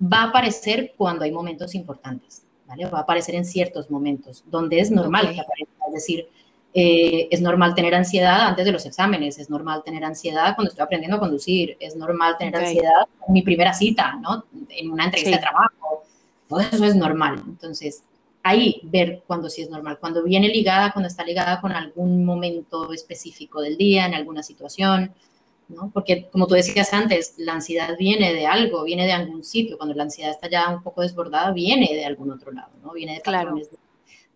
B: va a aparecer cuando hay momentos importantes, ¿vale? Va a aparecer en ciertos momentos, donde es normal que aparezca, es decir, eh, es normal tener ansiedad antes de los exámenes, es normal tener ansiedad cuando estoy aprendiendo a conducir, es normal tener ansiedad en mi primera cita, ¿no? En una entrevista de trabajo. Todo eso es normal. Entonces, ahí ver cuando sí es normal, cuando viene ligada, cuando está ligada con algún momento específico del día, en alguna situación, ¿no? Porque como tú decías antes, la ansiedad viene de algo, viene de algún sitio. Cuando la ansiedad está ya un poco desbordada, viene de algún otro lado, ¿no? Viene de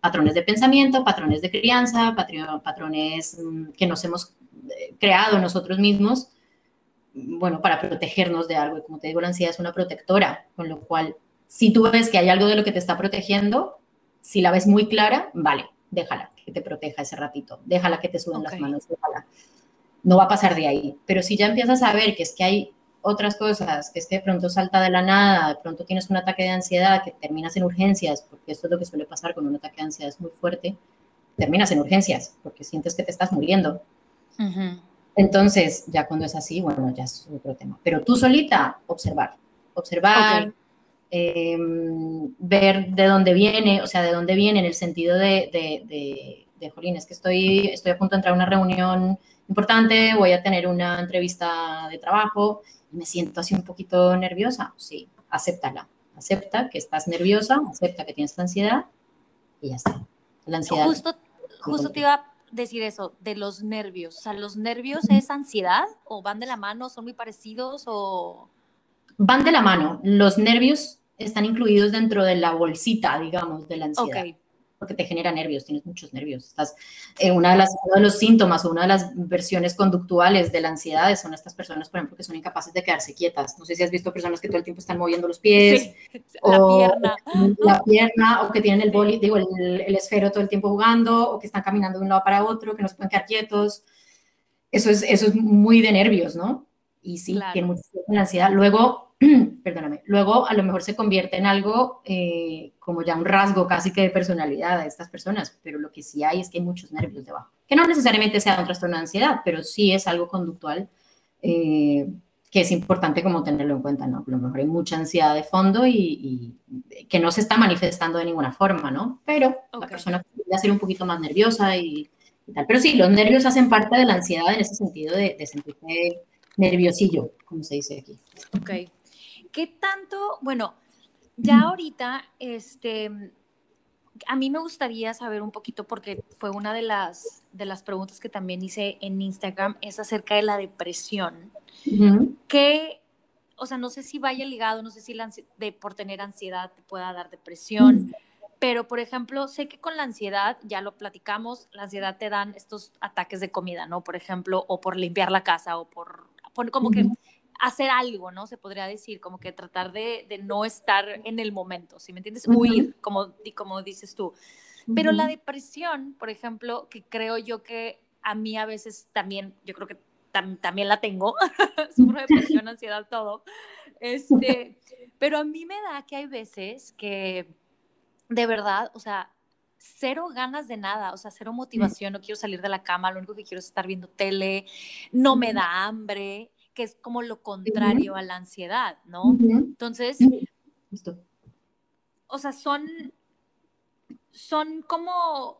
B: patrones de pensamiento, patrones de crianza, patrones mm, que nos hemos eh, creado nosotros mismos, bueno, para protegernos de algo. Y como te digo, la ansiedad es una protectora, con lo cual, si tú ves que hay algo de lo que te está protegiendo, si la ves muy clara, vale, déjala que te proteja ese ratito, déjala que te suban las manos, déjala. No va a pasar de ahí. Pero si ya empiezas a ver que es que hay otras cosas, que es que de pronto salta de la nada, de pronto tienes un ataque de ansiedad, que terminas en urgencias, porque esto es lo que suele pasar con un ataque de ansiedad es muy fuerte, terminas en urgencias, porque sientes que te estás muriendo. Entonces, ya cuando es así, bueno, ya es otro tema. Pero tú solita, observar, observar, em, ver de dónde viene, o sea, de dónde viene en el sentido de, de, de, de Jolín, es que estoy, estoy a punto de entrar a una reunión importante, voy a tener una entrevista de trabajo me siento así un poquito nerviosa, sí, acéptala. Acepta que estás nerviosa, acepta que tienes ansiedad y ya está. La ansiedad.
A: Justo, justo te iba a decir eso, de los nervios. O sea, ¿los nervios es ansiedad o van de la mano, son muy parecidos o...?
B: Van de la mano. Los nervios están incluidos dentro de la bolsita, digamos, de la ansiedad. Ok porque te genera nervios, tienes muchos nervios. Estás, eh, una de las, uno de los síntomas o una de las versiones conductuales de la ansiedad son estas personas, por ejemplo, que son incapaces de quedarse quietas. No sé si has visto personas que todo el tiempo están moviendo los pies,
A: la pierna.
B: La pierna, o que tienen el boli, digo, el, el, esfero todo el tiempo jugando, o que están caminando de un lado para otro, que no se pueden quedar quietos. Eso es, eso es muy de nervios, ¿no? Y sí, claro. tiene mucha ansiedad. Luego, perdóname, luego a lo mejor se convierte en algo eh, como ya un rasgo casi que de personalidad de estas personas, pero lo que sí hay es que hay muchos nervios debajo, que no necesariamente sea un trastorno de ansiedad, pero sí es algo conductual eh, que es importante como tenerlo en cuenta, ¿no? A lo mejor hay mucha ansiedad de fondo y, que no se está manifestando de ninguna forma, ¿no? Pero la persona puede ser un poquito más nerviosa y, tal. Pero sí, los nervios hacen parte de la ansiedad en ese sentido de, de sentirse nerviosillo, como se dice aquí.
A: Ok. ¿Qué tanto, bueno, ya ahorita, este, a mí me gustaría saber un poquito, porque fue una de las, de las preguntas que también hice en Instagram, es acerca de la depresión. Que, o sea, no sé si vaya ligado, no sé si de, por tener ansiedad te pueda dar depresión, pero por ejemplo, sé que con la ansiedad, ya lo platicamos, la ansiedad te dan estos ataques de comida, ¿no? Por ejemplo, o por limpiar la casa, o por, por como que hacer algo, ¿no? Se podría decir, como que tratar de, no estar en el momento, ¿sí me entiendes? Huir, como, como dices tú. Pero la depresión, por ejemplo, que creo yo que a mí a veces también, yo creo que también la tengo, sufro depresión, ansiedad, todo. Este, pero a mí me da que hay veces que de verdad, o sea, cero ganas de nada, o sea, cero motivación, no quiero salir de la cama, lo único que quiero es estar viendo tele, no me da hambre, que es como lo contrario a la ansiedad, ¿no? Entonces, o sea, son, son como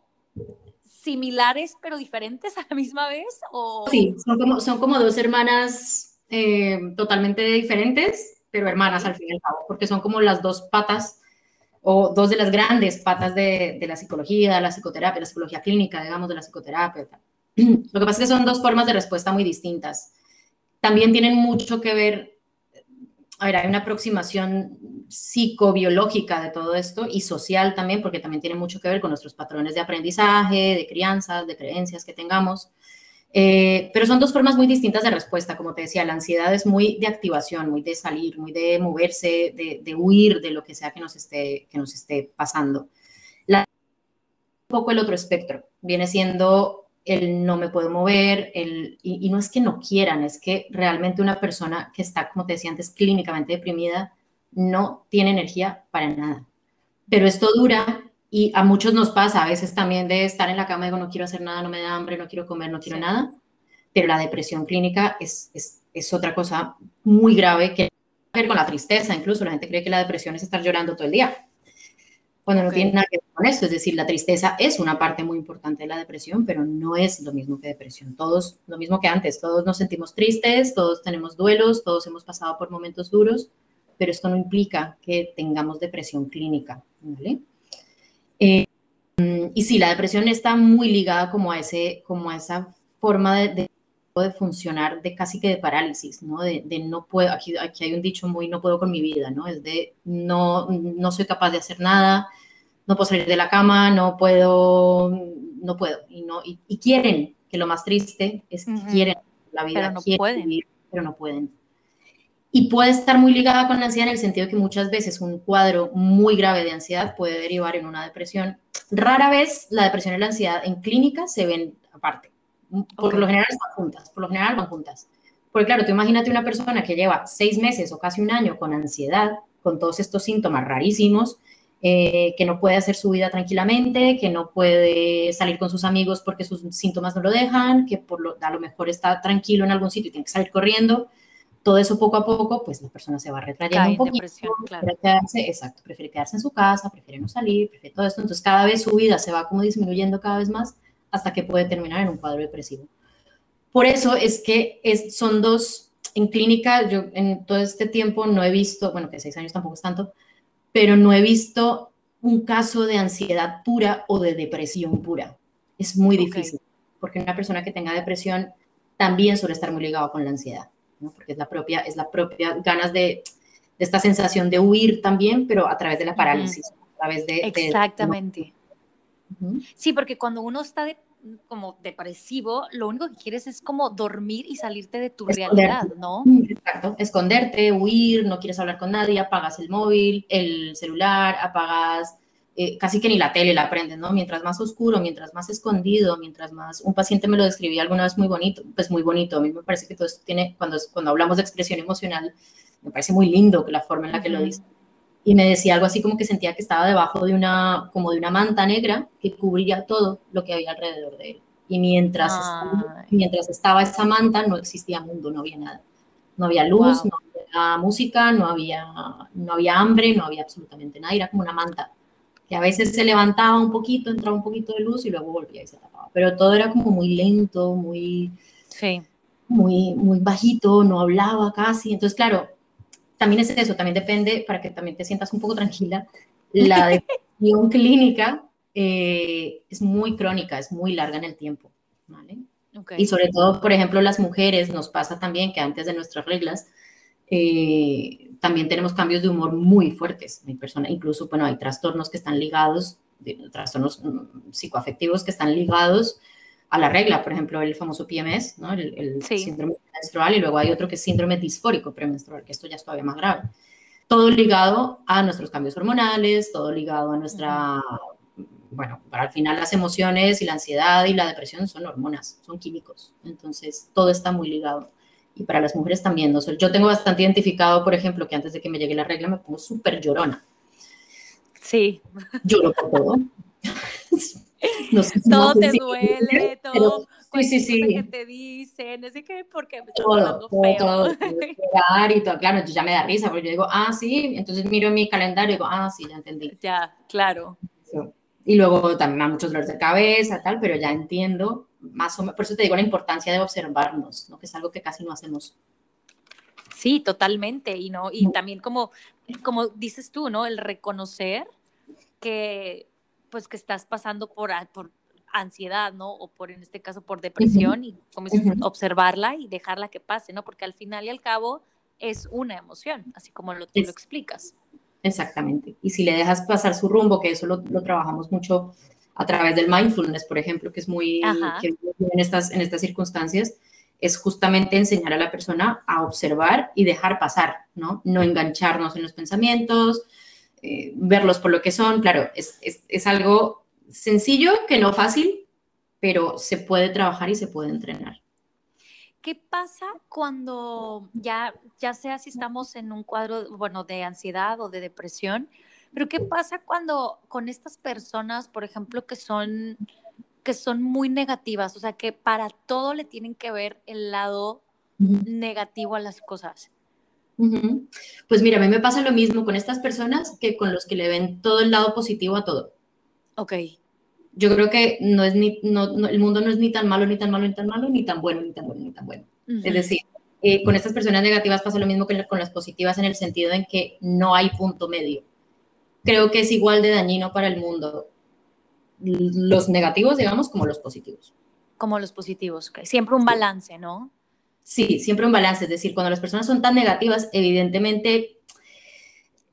A: similares pero diferentes a la misma vez? ¿o?
B: Sí, son como, son como dos hermanas eh, totalmente diferentes, pero hermanas al fin y al cabo, porque son como las dos patas o dos de las grandes patas de, de la psicología, de la psicoterapia, la psicología clínica, digamos, de la psicoterapia. Lo que pasa es que son dos formas de respuesta muy distintas. También tienen mucho que ver, a ver, hay una aproximación psicobiológica de todo esto y social también, porque también tiene mucho que ver con nuestros patrones de aprendizaje, de crianzas, de creencias que tengamos. Eh, pero son dos formas muy distintas de respuesta. Como te decía, la ansiedad es muy de activación, muy de salir, muy de moverse, de, huir de lo que sea que nos esté, que nos esté pasando. La, un poco el otro espectro viene siendo el no me puedo mover, el, y, y, no es que no quieran, es que realmente una persona que está, como te decía antes, clínicamente deprimida, no tiene energía para nada. Pero esto dura y a muchos nos pasa a veces también de estar en la cama y digo, no quiero hacer nada, no me da hambre, no quiero comer, no quiero nada. Pero la depresión clínica es, es, es otra cosa muy grave que ver con la tristeza. Incluso la gente cree que la depresión es estar llorando todo el día. Cuando no tiene nada que ver con eso. Es decir, la tristeza es una parte muy importante de la depresión, pero no es lo mismo que depresión. Todos, lo mismo que antes, todos nos sentimos tristes, todos tenemos duelos, todos hemos pasado por momentos duros, pero esto no implica que tengamos depresión clínica. ¿vale? Eh, y sí, la depresión está muy ligada como a, ese, como a esa forma de, de, de funcionar de casi que de parálisis, ¿no? De, de, no puedo, aquí, aquí hay un dicho muy no puedo con mi vida, ¿no? Es de no, no soy capaz de hacer nada, no puedo salir de la cama, no puedo, no puedo. Y, no, y, y quieren, que lo más triste es que uh -huh. quieren la vida,
A: pero no pueden.
B: Vivir, pero no pueden. Y puede estar muy ligada con la ansiedad en el sentido de que muchas veces un cuadro muy grave de ansiedad puede derivar en una depresión. Rara vez la depresión y la ansiedad en clínica se ven aparte. Por okay. lo general van juntas, por lo general van juntas. Porque claro, tú imagínate una persona que lleva seis meses o casi un año con ansiedad, con todos estos síntomas rarísimos, eh, que no puede hacer su vida tranquilamente, que no puede salir con sus amigos porque sus síntomas no lo dejan, que por lo, a lo mejor está tranquilo en algún sitio y tiene que salir corriendo todo eso poco a poco, pues la persona se va retrayendo un poquito, claro. prefiere quedarse, exacto, prefiere quedarse en su casa, prefiere no salir, prefiere todo esto, entonces cada vez su vida se va como disminuyendo cada vez más hasta que puede terminar en un cuadro depresivo. Por eso es que es, son dos, en clínica, yo en todo este tiempo no he visto, bueno, que seis años tampoco es tanto, pero no he visto un caso de ansiedad pura o de depresión pura. Es muy okay. difícil, porque una persona que tenga depresión también suele estar muy ligado con la ansiedad. ¿no? porque es la propia, es la propia ganas de, de, esta sensación de huir también, pero a través de la parálisis, uh -huh. a través de...
A: Exactamente.
B: De, uh -huh.
A: Sí, porque cuando uno está como depresivo, lo único que quieres es como dormir y salirte de tu Esconderte. realidad, ¿no?
B: Exacto, esconderte, huir, no quieres hablar con nadie, apagas el móvil, el celular, apagas eh, casi que ni la tele la prenden, ¿no? Mientras más oscuro, mientras más escondido, mientras más... Un paciente me lo describía alguna vez muy bonito, pues muy bonito, a mí me parece que todo esto tiene, cuando, cuando hablamos de expresión emocional, me parece muy lindo que la forma en la que uh -huh. lo dice. Y me decía algo así como que sentía que estaba debajo de una, como de una manta negra que cubría todo lo que había alrededor de él. Y mientras, estaba, mientras estaba esa manta no existía mundo, no había nada. No había luz, wow. no había música, no había, no había hambre, no había absolutamente nada, era como una manta que a veces se levantaba un poquito, entraba un poquito de luz y luego volvía y se tapaba. Pero todo era como muy lento, muy,
A: sí.
B: muy, muy bajito, no hablaba casi. Entonces, claro, también es eso, también depende, para que también te sientas un poco tranquila, la depresión clínica eh, es muy crónica, es muy larga en el tiempo. ¿vale? Okay. Y sobre todo, por ejemplo, las mujeres nos pasa también que antes de nuestras reglas, eh, también tenemos cambios de humor muy fuertes. Hay personas, incluso, bueno, hay trastornos que están ligados, trastornos mm, psicoafectivos que están ligados a la regla, por ejemplo, el famoso PMS, ¿no? el, síndrome menstrual, y luego hay otro que es síndrome disfórico premenstrual, que esto ya es todavía más grave. Todo ligado a nuestros cambios hormonales, todo ligado a nuestra, bueno, para al final las emociones y la ansiedad y la depresión son hormonas, son químicos, entonces todo está muy ligado. Y para las mujeres también, ¿no? yo tengo bastante identificado, por ejemplo, que antes de que me llegue la regla me pongo súper llorona.
A: Sí.
B: Lloro por todo.
A: todo te duele, todo.
B: sí, sí, sí.
A: que te dicen, así que porque me todo, todo, feo.
B: todo, y todo, claro, ya me da risa, porque yo digo, ah, sí, entonces miro mi calendario y digo, ah, sí, ya entendí.
A: Ya, claro.
B: Y luego también hay muchos dolores de cabeza, tal, pero ya entiendo más o menos, por eso te digo la importancia de observarnos, ¿no? Que es algo que casi no hacemos.
A: Sí, totalmente, y no, y también como, como dices tú, ¿no? El reconocer que pues que estás pasando por, por ansiedad, ¿no? O por, en este caso, por depresión y como observarla y dejarla que pase, ¿no? Porque al final y al cabo es una emoción, así como lo, tú lo explicas.
B: Exactamente. Y si le dejas pasar su rumbo, que eso lo, trabajamos mucho a través del mindfulness, por ejemplo, que es muy en estas, en estas circunstancias, es justamente enseñar a la persona a observar y dejar pasar, ¿no? No engancharnos en los pensamientos, eh, verlos por lo que son. Claro, es, es, algo sencillo que no fácil, pero se puede trabajar y se puede entrenar.
A: ¿Qué pasa cuando ya, ya sea si estamos en un cuadro, bueno, de ansiedad o de depresión, pero qué pasa cuando con estas personas, por ejemplo, que son, que son muy negativas, o sea, que para todo le tienen que ver el lado negativo a las cosas?
B: Pues mira, a mí me pasa lo mismo con estas personas que con los que le ven todo el lado positivo a todo.
A: Ok.
B: Yo creo que no es ni, no, el mundo no es ni tan malo, ni tan malo, ni tan malo, ni tan bueno, ni tan bueno, ni tan bueno. Es decir, eh, con estas personas negativas pasa lo mismo que con las positivas en el sentido en que no hay punto medio. Creo que es igual de dañino para el mundo los negativos, digamos, como los positivos.
A: Como los positivos, siempre un balance, ¿no?
B: Sí, siempre un balance. Es decir, cuando las personas son tan negativas, evidentemente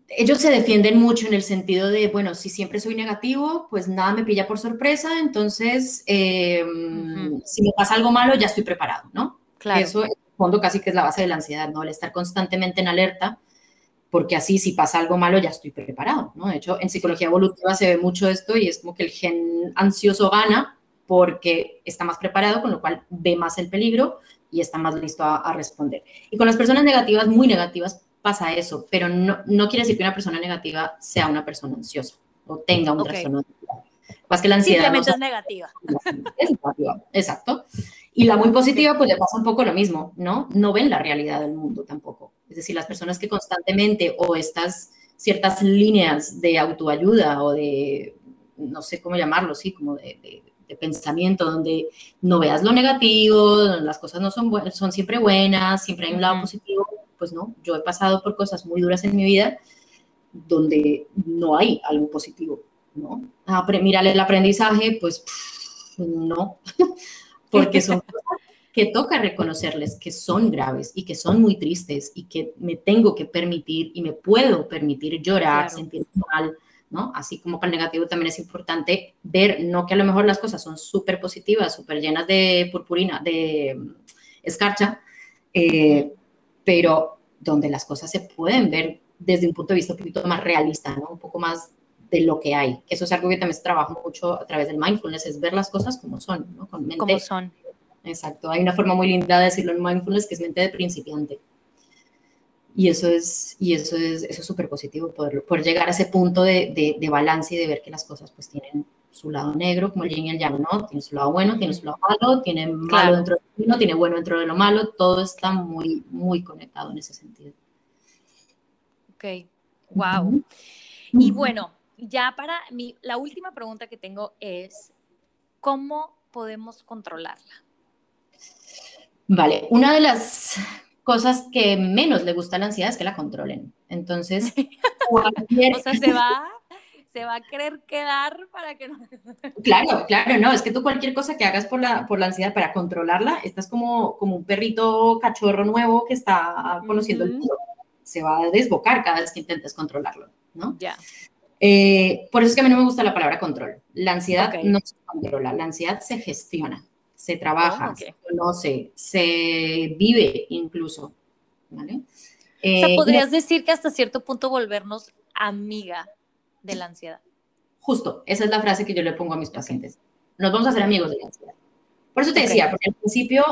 B: ellos se defienden mucho en el sentido de, bueno, si siempre soy negativo, pues nada me pilla por sorpresa, entonces em, si me pasa algo malo ya estoy preparado, ¿no? Claro. Eso en el fondo casi que es la base de la ansiedad, ¿no? El estar constantemente en alerta, porque así si pasa algo malo ya estoy preparado, ¿no? De hecho, en psicología evolutiva se ve mucho esto y es como que el gen ansioso gana porque está más preparado, con lo cual ve más el peligro y está más listo a, responder. Y con las personas negativas, muy negativas, pasa eso, pero no, no quiere decir que una persona negativa sea una persona ansiosa o tenga un trastorno Más que la ansiedad.
A: Simplemente es negativa.
B: Es negativa, exacto. Y la muy positiva, pues le pasa un poco lo mismo, ¿no? No ven la realidad del mundo tampoco. Es decir, las personas que constantemente o estas ciertas líneas de autoayuda o de, no sé cómo llamarlo, sí, como de de pensamiento, donde no veas lo negativo, las cosas no son, son siempre buenas, siempre hay un lado positivo, pues no, yo he pasado por cosas muy duras en mi vida donde no hay algo positivo, ¿no? mira, el aprendizaje, pues no, porque son cosas que toca reconocerles que son graves y que son muy tristes y que me tengo que permitir y me puedo permitir llorar, sentirme mal, ¿no? Así como para el negativo también es importante ver, no que a lo mejor las cosas son súper positivas, súper llenas de purpurina, de mm, escarcha, eh, pero donde las cosas se pueden ver desde un punto de vista un poquito más realista, ¿no? Un poco más de lo que hay. Eso es algo que también se trabaja mucho a través del mindfulness, es ver las cosas como son, ¿no?
A: Con mente. Como son.
B: Exacto. Hay una forma muy linda de decirlo en mindfulness que es mente de principiante. Y eso es y eso es eso es súper positivo, poder, poder, llegar a ese punto de, de, balance y de ver que las cosas pues tienen su lado negro, como el yin y el yang, ¿no? Tiene su lado bueno, tiene su lado malo, tiene malo dentro de lo bueno, tiene bueno dentro de lo malo, todo está muy, muy conectado en ese sentido.
A: Ok, wow. Y bueno, ya para mí, la última pregunta que tengo es, ¿cómo podemos controlarla?
B: Vale, una de las cosas que menos le gusta a la ansiedad es que la controlen. Entonces,
A: o sea, se va, se va a querer quedar para que no...
B: claro, claro, no, es que tú cualquier cosa que hagas por la, por la ansiedad para controlarla, estás como, como un perrito cachorro nuevo que está conociendo el mundo. Se va a desbocar cada vez que intentes controlarlo, ¿no?
A: Ya.
B: Eh, por eso es que a mí no me gusta la palabra control. La ansiedad no se controla, la ansiedad se gestiona. Se trabaja,
A: Oh,
B: se conoce, se vive incluso. ¿vale?
A: O sea,
B: Eh,
A: podrías decir que hasta cierto punto volvernos amiga de la ansiedad.
B: Justo, esa es la frase que yo le pongo a mis pacientes. Nos vamos a hacer amigos de la ansiedad. Por eso te decía, porque al principio,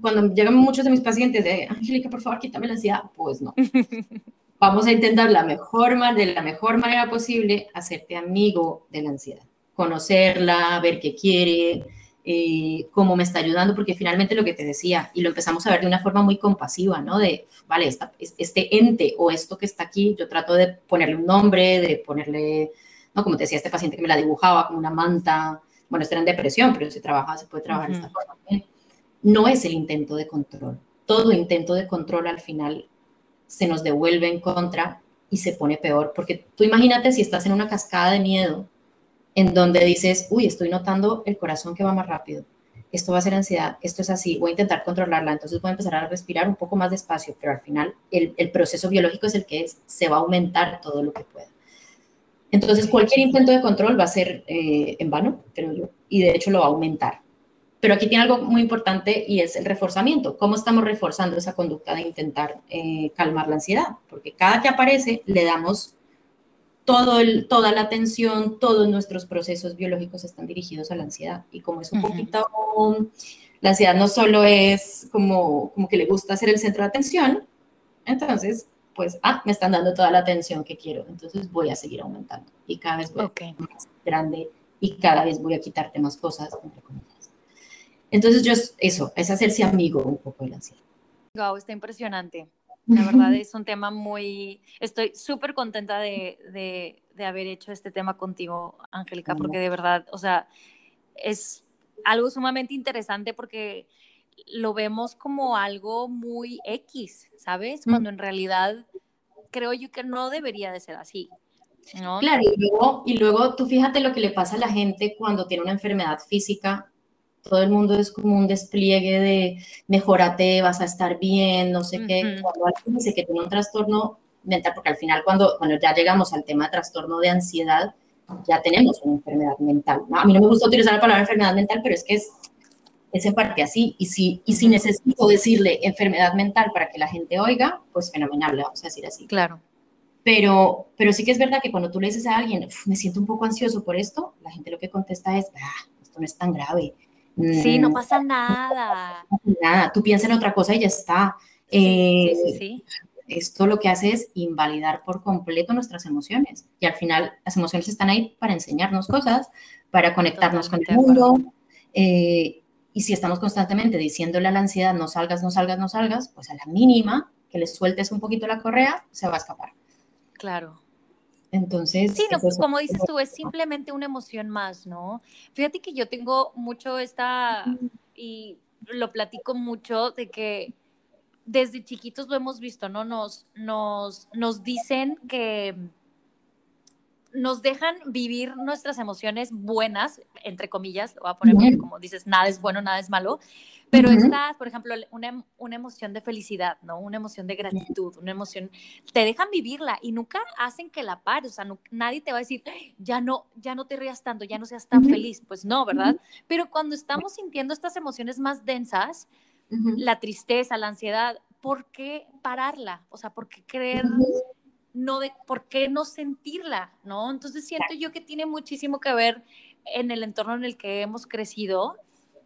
B: cuando llegan muchos de mis pacientes de, Angélica, por favor, quítame la ansiedad, pues no. Vamos a intentar la mejor, de la mejor manera posible hacerte amigo de la ansiedad. Conocerla, ver qué quiere, eh, cómo me está ayudando, porque finalmente lo que te decía, y lo empezamos a ver de una forma muy compasiva, ¿no? De, vale, esta- es- este ente o esto que está aquí, yo trato de ponerle un nombre, de ponerle, ¿no? Como te decía, este paciente que me la dibujaba como una manta, bueno, está en depresión, pero se trabaja, se puede trabajar de esta forma. No es el intento de control. Todo intento de control al final se nos devuelve en contra y se pone peor, porque tú imagínate si estás en una cascada de miedo en donde dices, uy, estoy notando el corazón que va más rápido, esto va a ser ansiedad, esto es así, voy a intentar controlarla, entonces voy a empezar a respirar un poco más despacio, pero al final el, el proceso biológico es el que es, se va a aumentar todo lo que pueda. Entonces cualquier intento de control va a ser eh, en vano, creo yo, y de hecho lo va a aumentar. Pero aquí tiene algo muy importante y es el reforzamiento. ¿Cómo estamos reforzando esa conducta de intentar eh, calmar la ansiedad? Porque cada que aparece le damos todo el, toda la atención, todos nuestros procesos biológicos están dirigidos a la ansiedad. Y como es un poquito, la ansiedad no solo es como, como que le gusta ser el centro de atención, entonces, pues, ah, me están dando toda la atención que quiero, entonces voy a seguir aumentando. Y cada vez voy
A: Ok.
B: más grande y cada vez voy a quitarte más cosas, entre comillas. Entonces, yo, eso, es hacerse amigo un poco de la ansiedad.
A: Wow, está impresionante. La verdad es un tema muy... Estoy súper contenta de, de, de haber hecho este tema contigo, Angélica, porque de verdad, o sea, es algo sumamente interesante porque lo vemos como algo muy X, ¿sabes?
B: Mm.
A: Cuando en realidad creo yo que no debería de ser así, ¿no?
B: Claro, y luego, y luego tú fíjate lo que le pasa a la gente cuando tiene una enfermedad física. Todo el mundo es como un despliegue de mejórate, vas a estar bien, no sé qué.
A: Ujú.
B: Cuando alguien dice que tiene un trastorno mental, porque al final cuando, cuando ya llegamos al tema de trastorno de ansiedad, ya tenemos una enfermedad mental. ¿no? A mí no me gusta utilizar la palabra enfermedad mental, pero es que es, es en parte así. Y si, y si necesito decirle enfermedad mental para que la gente oiga, pues fenomenal, le vamos a decir así.
A: Claro.
B: Pero, pero sí que es verdad que cuando tú le dices a alguien, "Uf, me siento un poco ansioso por esto, la gente lo que contesta es, ah, esto no es tan grave.
A: Sí, no pasa nada.
B: Nada, tú piensas en otra cosa y ya está.
A: Sí,
B: Eh,
A: sí, sí, sí.
B: Esto lo que hace es invalidar por completo nuestras emociones. Y al final las emociones están ahí para enseñarnos cosas, para conectarnos con el mundo. eh, y si estamos constantemente diciéndole a la ansiedad, no salgas, no salgas, no salgas, pues a la mínima que le sueltes un poquito la correa, se va a escapar.
A: Claro.
B: Entonces,
A: Sí, no, como dices tú, es simplemente una emoción más, ¿no? Fíjate que yo tengo mucho esta, y lo platico mucho, de que desde chiquitos lo hemos visto, ¿no? Nos, nos, nos dicen que nos dejan vivir nuestras emociones buenas, entre comillas, lo voy a poner porque como dices, nada es bueno, nada es malo, pero
B: Ujú.
A: esta, por ejemplo, una, una emoción de felicidad, ¿no? Una emoción de gratitud, una emoción, te dejan vivirla y nunca hacen que la pares, o sea, no- nadie te va a decir, ya no, ya no te rías tanto, ya no seas tan feliz, pues no, ¿verdad? Pero cuando estamos sintiendo estas emociones más densas, la tristeza, la ansiedad, ¿por qué pararla? O sea, ¿por qué creer. No de por qué no sentirla, ¿no? Entonces siento yo que tiene muchísimo que ver en el entorno en el que hemos crecido,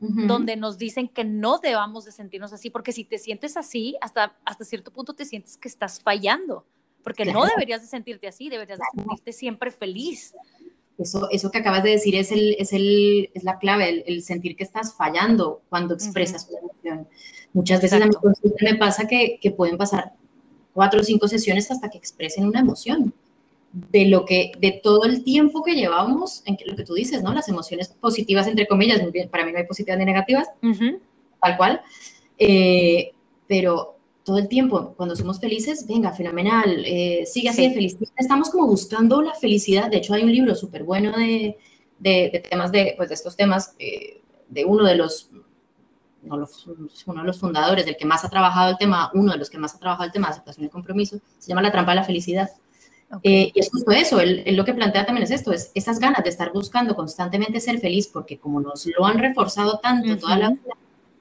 A: donde nos dicen que no debamos de sentirnos así, porque si te sientes así, hasta, hasta cierto punto te sientes que estás fallando, porque no deberías de sentirte así, deberías de sentirte siempre feliz.
B: Eso, eso que acabas de decir es, el, es, el, es la clave, el, el sentir que estás fallando cuando expresas una emoción. Muchas veces a
A: Exacto.
B: consulta me pasa que, que pueden pasar cuatro o cinco sesiones hasta que expresen una emoción. De lo que, de todo el tiempo que llevamos, en que, lo que tú dices, ¿no? Las emociones positivas, entre comillas, para mí no hay positivas ni negativas,
A: Ujú.
B: tal cual. Eh, pero todo el tiempo, cuando somos felices, venga, fenomenal, eh, sigue así
A: Sí.
B: de feliz. Estamos como buscando la felicidad. De hecho, hay un libro súper bueno de, de, de temas de, pues, de estos temas, eh, de uno de los, no los, uno de los fundadores, del que más ha trabajado el tema, uno de los que más ha trabajado el tema de aceptación y compromiso, se llama La trampa de la felicidad. Eh, y es justo eso, él, lo que plantea también es esto, es esas ganas de estar buscando constantemente ser feliz, porque como nos lo han reforzado tanto toda la vida,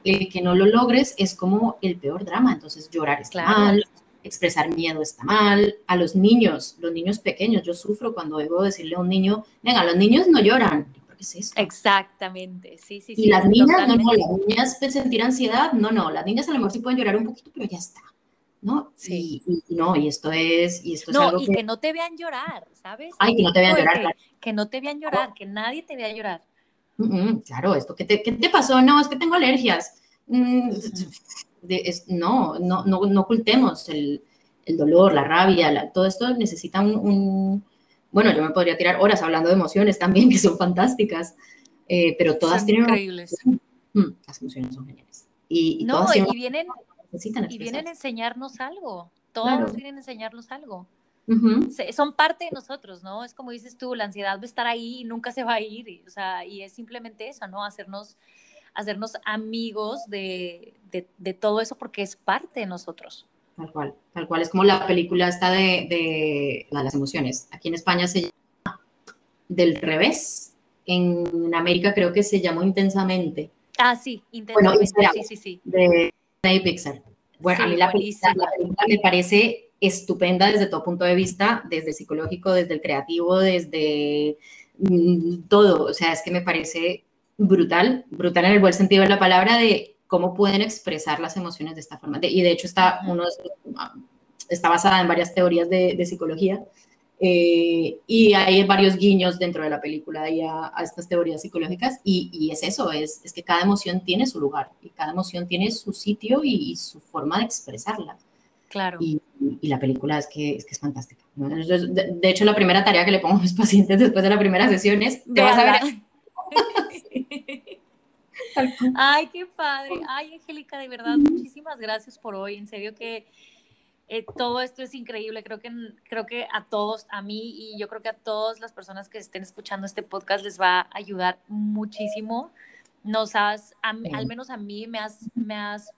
B: el que no lo logres es como el peor drama, entonces llorar está mal, expresar miedo está mal, a los niños, los niños pequeños, yo sufro cuando debo decirle a un niño, venga, los niños no lloran, ¿qué es eso?
A: Exactamente, sí, sí,
B: y las niñas, no, no, las niñas sentir ansiedad, no, no, las niñas a lo mejor sí pueden llorar un poquito, pero ya está. ¿no? Sí. Y, no, y esto es, y esto
A: no,
B: algo
A: y que... no te vean llorar, ¿sabes?
B: Ay, que no te vean llorar.
A: Que, no te vean llorar, que nadie te vea llorar.
B: claro, esto, ¿qué te, ¿qué te, pasó? No, es que tengo alergias. Mm, no, no, no, no, ocultemos el, el, dolor, la rabia, todo esto necesita un, Bueno, yo me podría tirar horas hablando de emociones también, que son fantásticas, eh, pero todas tienen...
A: Increíbles.
B: Mm, las emociones son geniales. Y,
A: no, y vienen y vienen a enseñarnos algo, todos vienen a enseñarnos algo. Son parte de nosotros, ¿no? Es como dices tú, la ansiedad va a estar ahí y nunca se va a ir, y, o sea, y es simplemente eso, ¿no? Hacernos, hacernos amigos de, de, todo eso porque es parte de nosotros.
B: Tal cual, tal cual, es como la película esta de, de, las emociones. Aquí en España se llama Del revés, en América creo que se llamó Intensamente.
A: Ah, sí, Intensamente, sí, sí, sí.
B: De, Pixar. Bueno, a mí la película, me parece estupenda desde todo punto de vista, desde el psicológico, desde el creativo, desde mm, todo. O sea, es que me parece brutal, brutal en el buen sentido de la palabra, de cómo pueden expresar las emociones de esta forma. y de hecho está, uno, está basada en varias teorías de, de psicología eh, y hay varios guiños dentro de la película a, a, estas teorías psicológicas y, y es eso, es, es, que cada emoción tiene su lugar y cada emoción tiene su sitio y, su forma de expresarla.
A: Claro.
B: Y, y, la película es que es, que es fantástica. De, hecho, la primera tarea que le pongo a mis pacientes después de la primera sesión es, te vas a ver...
A: Ay, qué padre. Ay, Angélica, de verdad, muchísimas gracias por hoy. En serio que eh, todo esto es increíble. Creo que, creo que a todos, a mí y yo creo que a todas las personas que estén escuchando este podcast les va a ayudar muchísimo. Nos has, al menos a mí, me has, me has,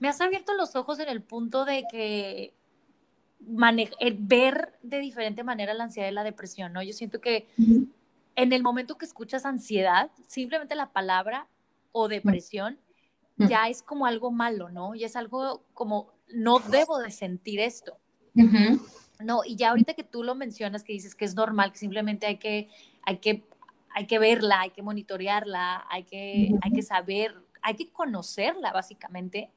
A: me has abierto los ojos en el punto de que eh, ver de diferente manera la ansiedad y la depresión, ¿no? Yo siento que en el momento que escuchas ansiedad, simplemente la palabra o depresión ya es como algo malo, ¿no? Ya es algo como no debo de sentir esto. No, y ya ahorita que tú lo mencionas, que dices que es normal, que simplemente hay que, hay que, hay que verla, hay que monitorearla, hay que, hay que saber, hay que conocerla básicamente.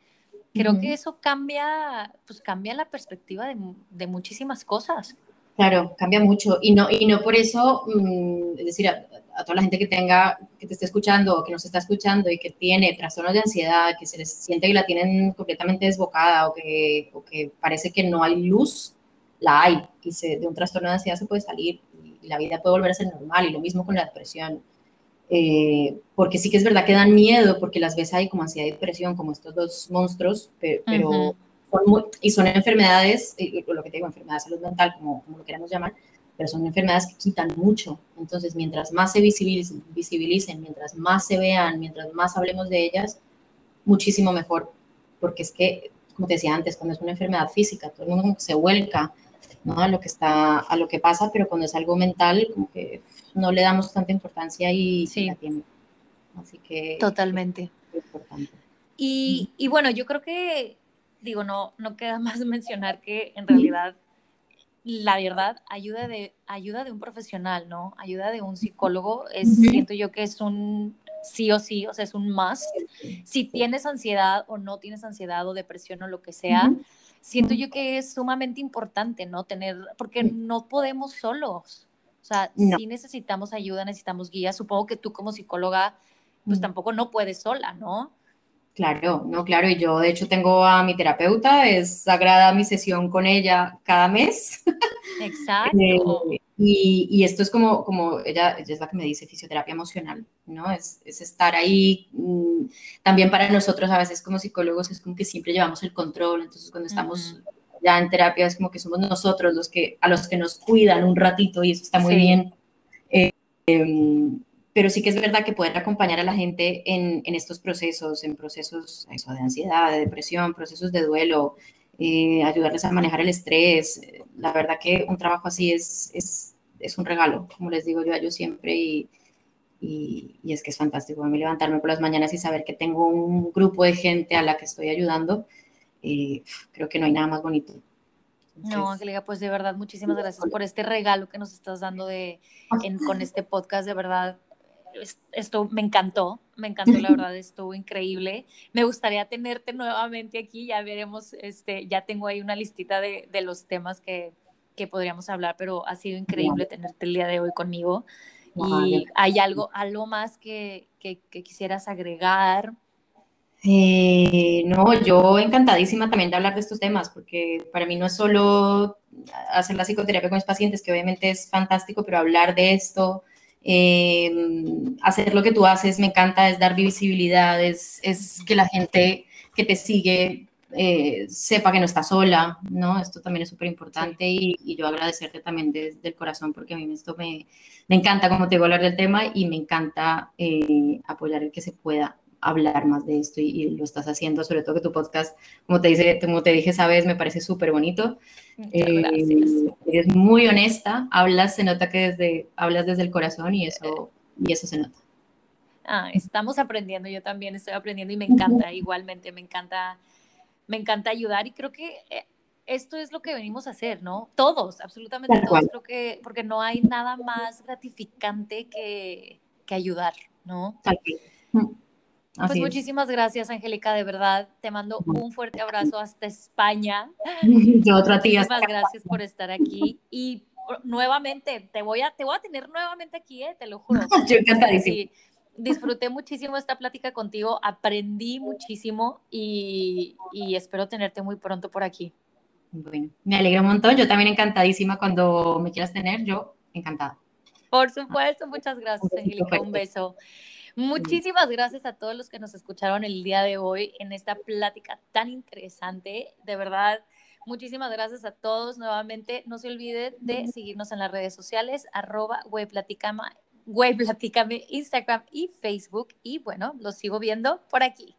A: Creo que eso cambia, pues cambia la perspectiva de, de, muchísimas cosas.
B: Claro, cambia mucho. Y no, y no por eso, mm, es decir, a toda la gente que tenga, que te esté escuchando o que nos está escuchando y que tiene trastornos de ansiedad, que se les siente que la tienen completamente desbocada o que, o que parece que no hay luz, la hay. Y se, de un trastorno de ansiedad se puede salir y la vida puede volver a ser normal. Y lo mismo con la depresión. Eh, porque sí que es verdad que dan miedo, porque las ves ahí como ansiedad y depresión, como estos dos monstruos, pero, y son enfermedades, lo que te digo, enfermedad de salud mental, como, como lo queramos llamar, pero son enfermedades que quitan mucho. Entonces, mientras más se visibilicen, visibilicen, mientras más se vean, mientras más hablemos de ellas, muchísimo mejor. Porque es que, como te decía antes, cuando es una enfermedad física, todo el mundo se vuelca ¿no? a lo que está, a lo que pasa, pero cuando es algo mental, como que no le damos tanta importancia y
A: sí.
B: la tiene. Así que
A: totalmente. importante. Y, y bueno, yo creo que digo, no, no queda más mencionar que en realidad la verdad, ayuda de, ayuda de un profesional, ¿no? Ayuda de un psicólogo, es, siento yo que es un sí o sí, o sea, es un must. Si tienes ansiedad o no tienes ansiedad o depresión o lo que sea, siento yo que es sumamente importante, ¿no? Tener, porque no podemos solos. O sea, si necesitamos ayuda, necesitamos guía. Supongo que tú como psicóloga, pues tampoco no puedes sola, ¿no?
B: Claro, no, claro, y yo de hecho tengo a mi terapeuta, es sagrada mi sesión con ella cada mes.
A: Exacto.
B: Eh, y, esto es como, como ella, es la que me dice fisioterapia emocional, ¿no? Es, estar ahí. Mm, también para nosotros a veces como psicólogos es como que siempre llevamos el control, entonces cuando estamos ya en terapia es como que somos nosotros los que, a los que nos cuidan un ratito y eso está muy bien. Eh, em, pero sí que es verdad que poder acompañar a la gente en, estos procesos, en procesos eso, de ansiedad, de depresión, procesos de duelo, eh, ayudarles a manejar el estrés. La verdad que un trabajo así es, es, es un regalo, como les digo yo a ellos siempre, y, y, es que es fantástico. A mí levantarme por las mañanas y saber que tengo un grupo de gente a la que estoy ayudando, eh, creo que no hay nada más bonito.
A: no, Angélica, pues de verdad, muchísimas gracias por este regalo que nos estás dando de, con este podcast, de verdad. Esto me encantó, me encantó, la verdad, estuvo increíble. Me gustaría tenerte nuevamente aquí, ya veremos, este, ya tengo ahí una listita de, de los temas que, que podríamos hablar, pero ha sido increíble tenerte el día de hoy conmigo. ¿Y hay algo, algo más que, que, quisieras agregar?
B: Eh, no, yo encantadísima también de hablar de estos temas, porque para mí no es solo hacer la psicoterapia con mis pacientes, que obviamente es fantástico, pero hablar de esto, eh, hacer lo que tú haces, me encanta, es dar visibilidad, es, es que la gente que te sigue eh, sepa que no está sola, ¿no? Esto también es súper importante y, yo agradecerte también desde el corazón porque a mí esto me, me encanta, como te digo, hablar del tema y me encanta eh, apoyar el que se pueda hablar más de esto y, lo estás haciendo, sobre todo que tu podcast, como te, dice, como te dije, sabes, me parece súper bonito. Eh, eres muy honesta, hablas, se nota que desde, hablas desde el corazón y eso, y eso se nota.
A: Ah, estamos aprendiendo, yo también estoy aprendiendo y me encanta, igualmente, me encanta me encanta ayudar y creo que eh, esto es lo que venimos a hacer, ¿no? Todos, absolutamente todos, creo que, porque no hay nada más gratificante que, que ayudar, ¿no? Mm, pues muchísimas gracias, Angélica, de verdad. Te mando un fuerte abrazo hasta España.
B: Yo otra tía.
A: Muchísimas gracias por estar aquí. Y nuevamente, te voy a, te voy a tener nuevamente aquí, ¿eh? te lo juro.
B: Yo encantadísima
A: disfruté muchísimo esta plática contigo, aprendí muchísimo y, espero tenerte muy pronto por aquí.
B: Bueno, me alegra un montón. Yo también encantadísima cuando me quieras tener, yo encantada.
A: Por supuesto, muchas gracias, Angélica. Un beso. Muchísimas gracias a todos los que nos escucharon el día de hoy en esta plática tan interesante. De verdad, muchísimas gracias a todos. Nuevamente, no se olviden de seguirnos en las redes sociales, arroba webplaticama Güey, platícame Instagram y Facebook y bueno, los sigo viendo por aquí.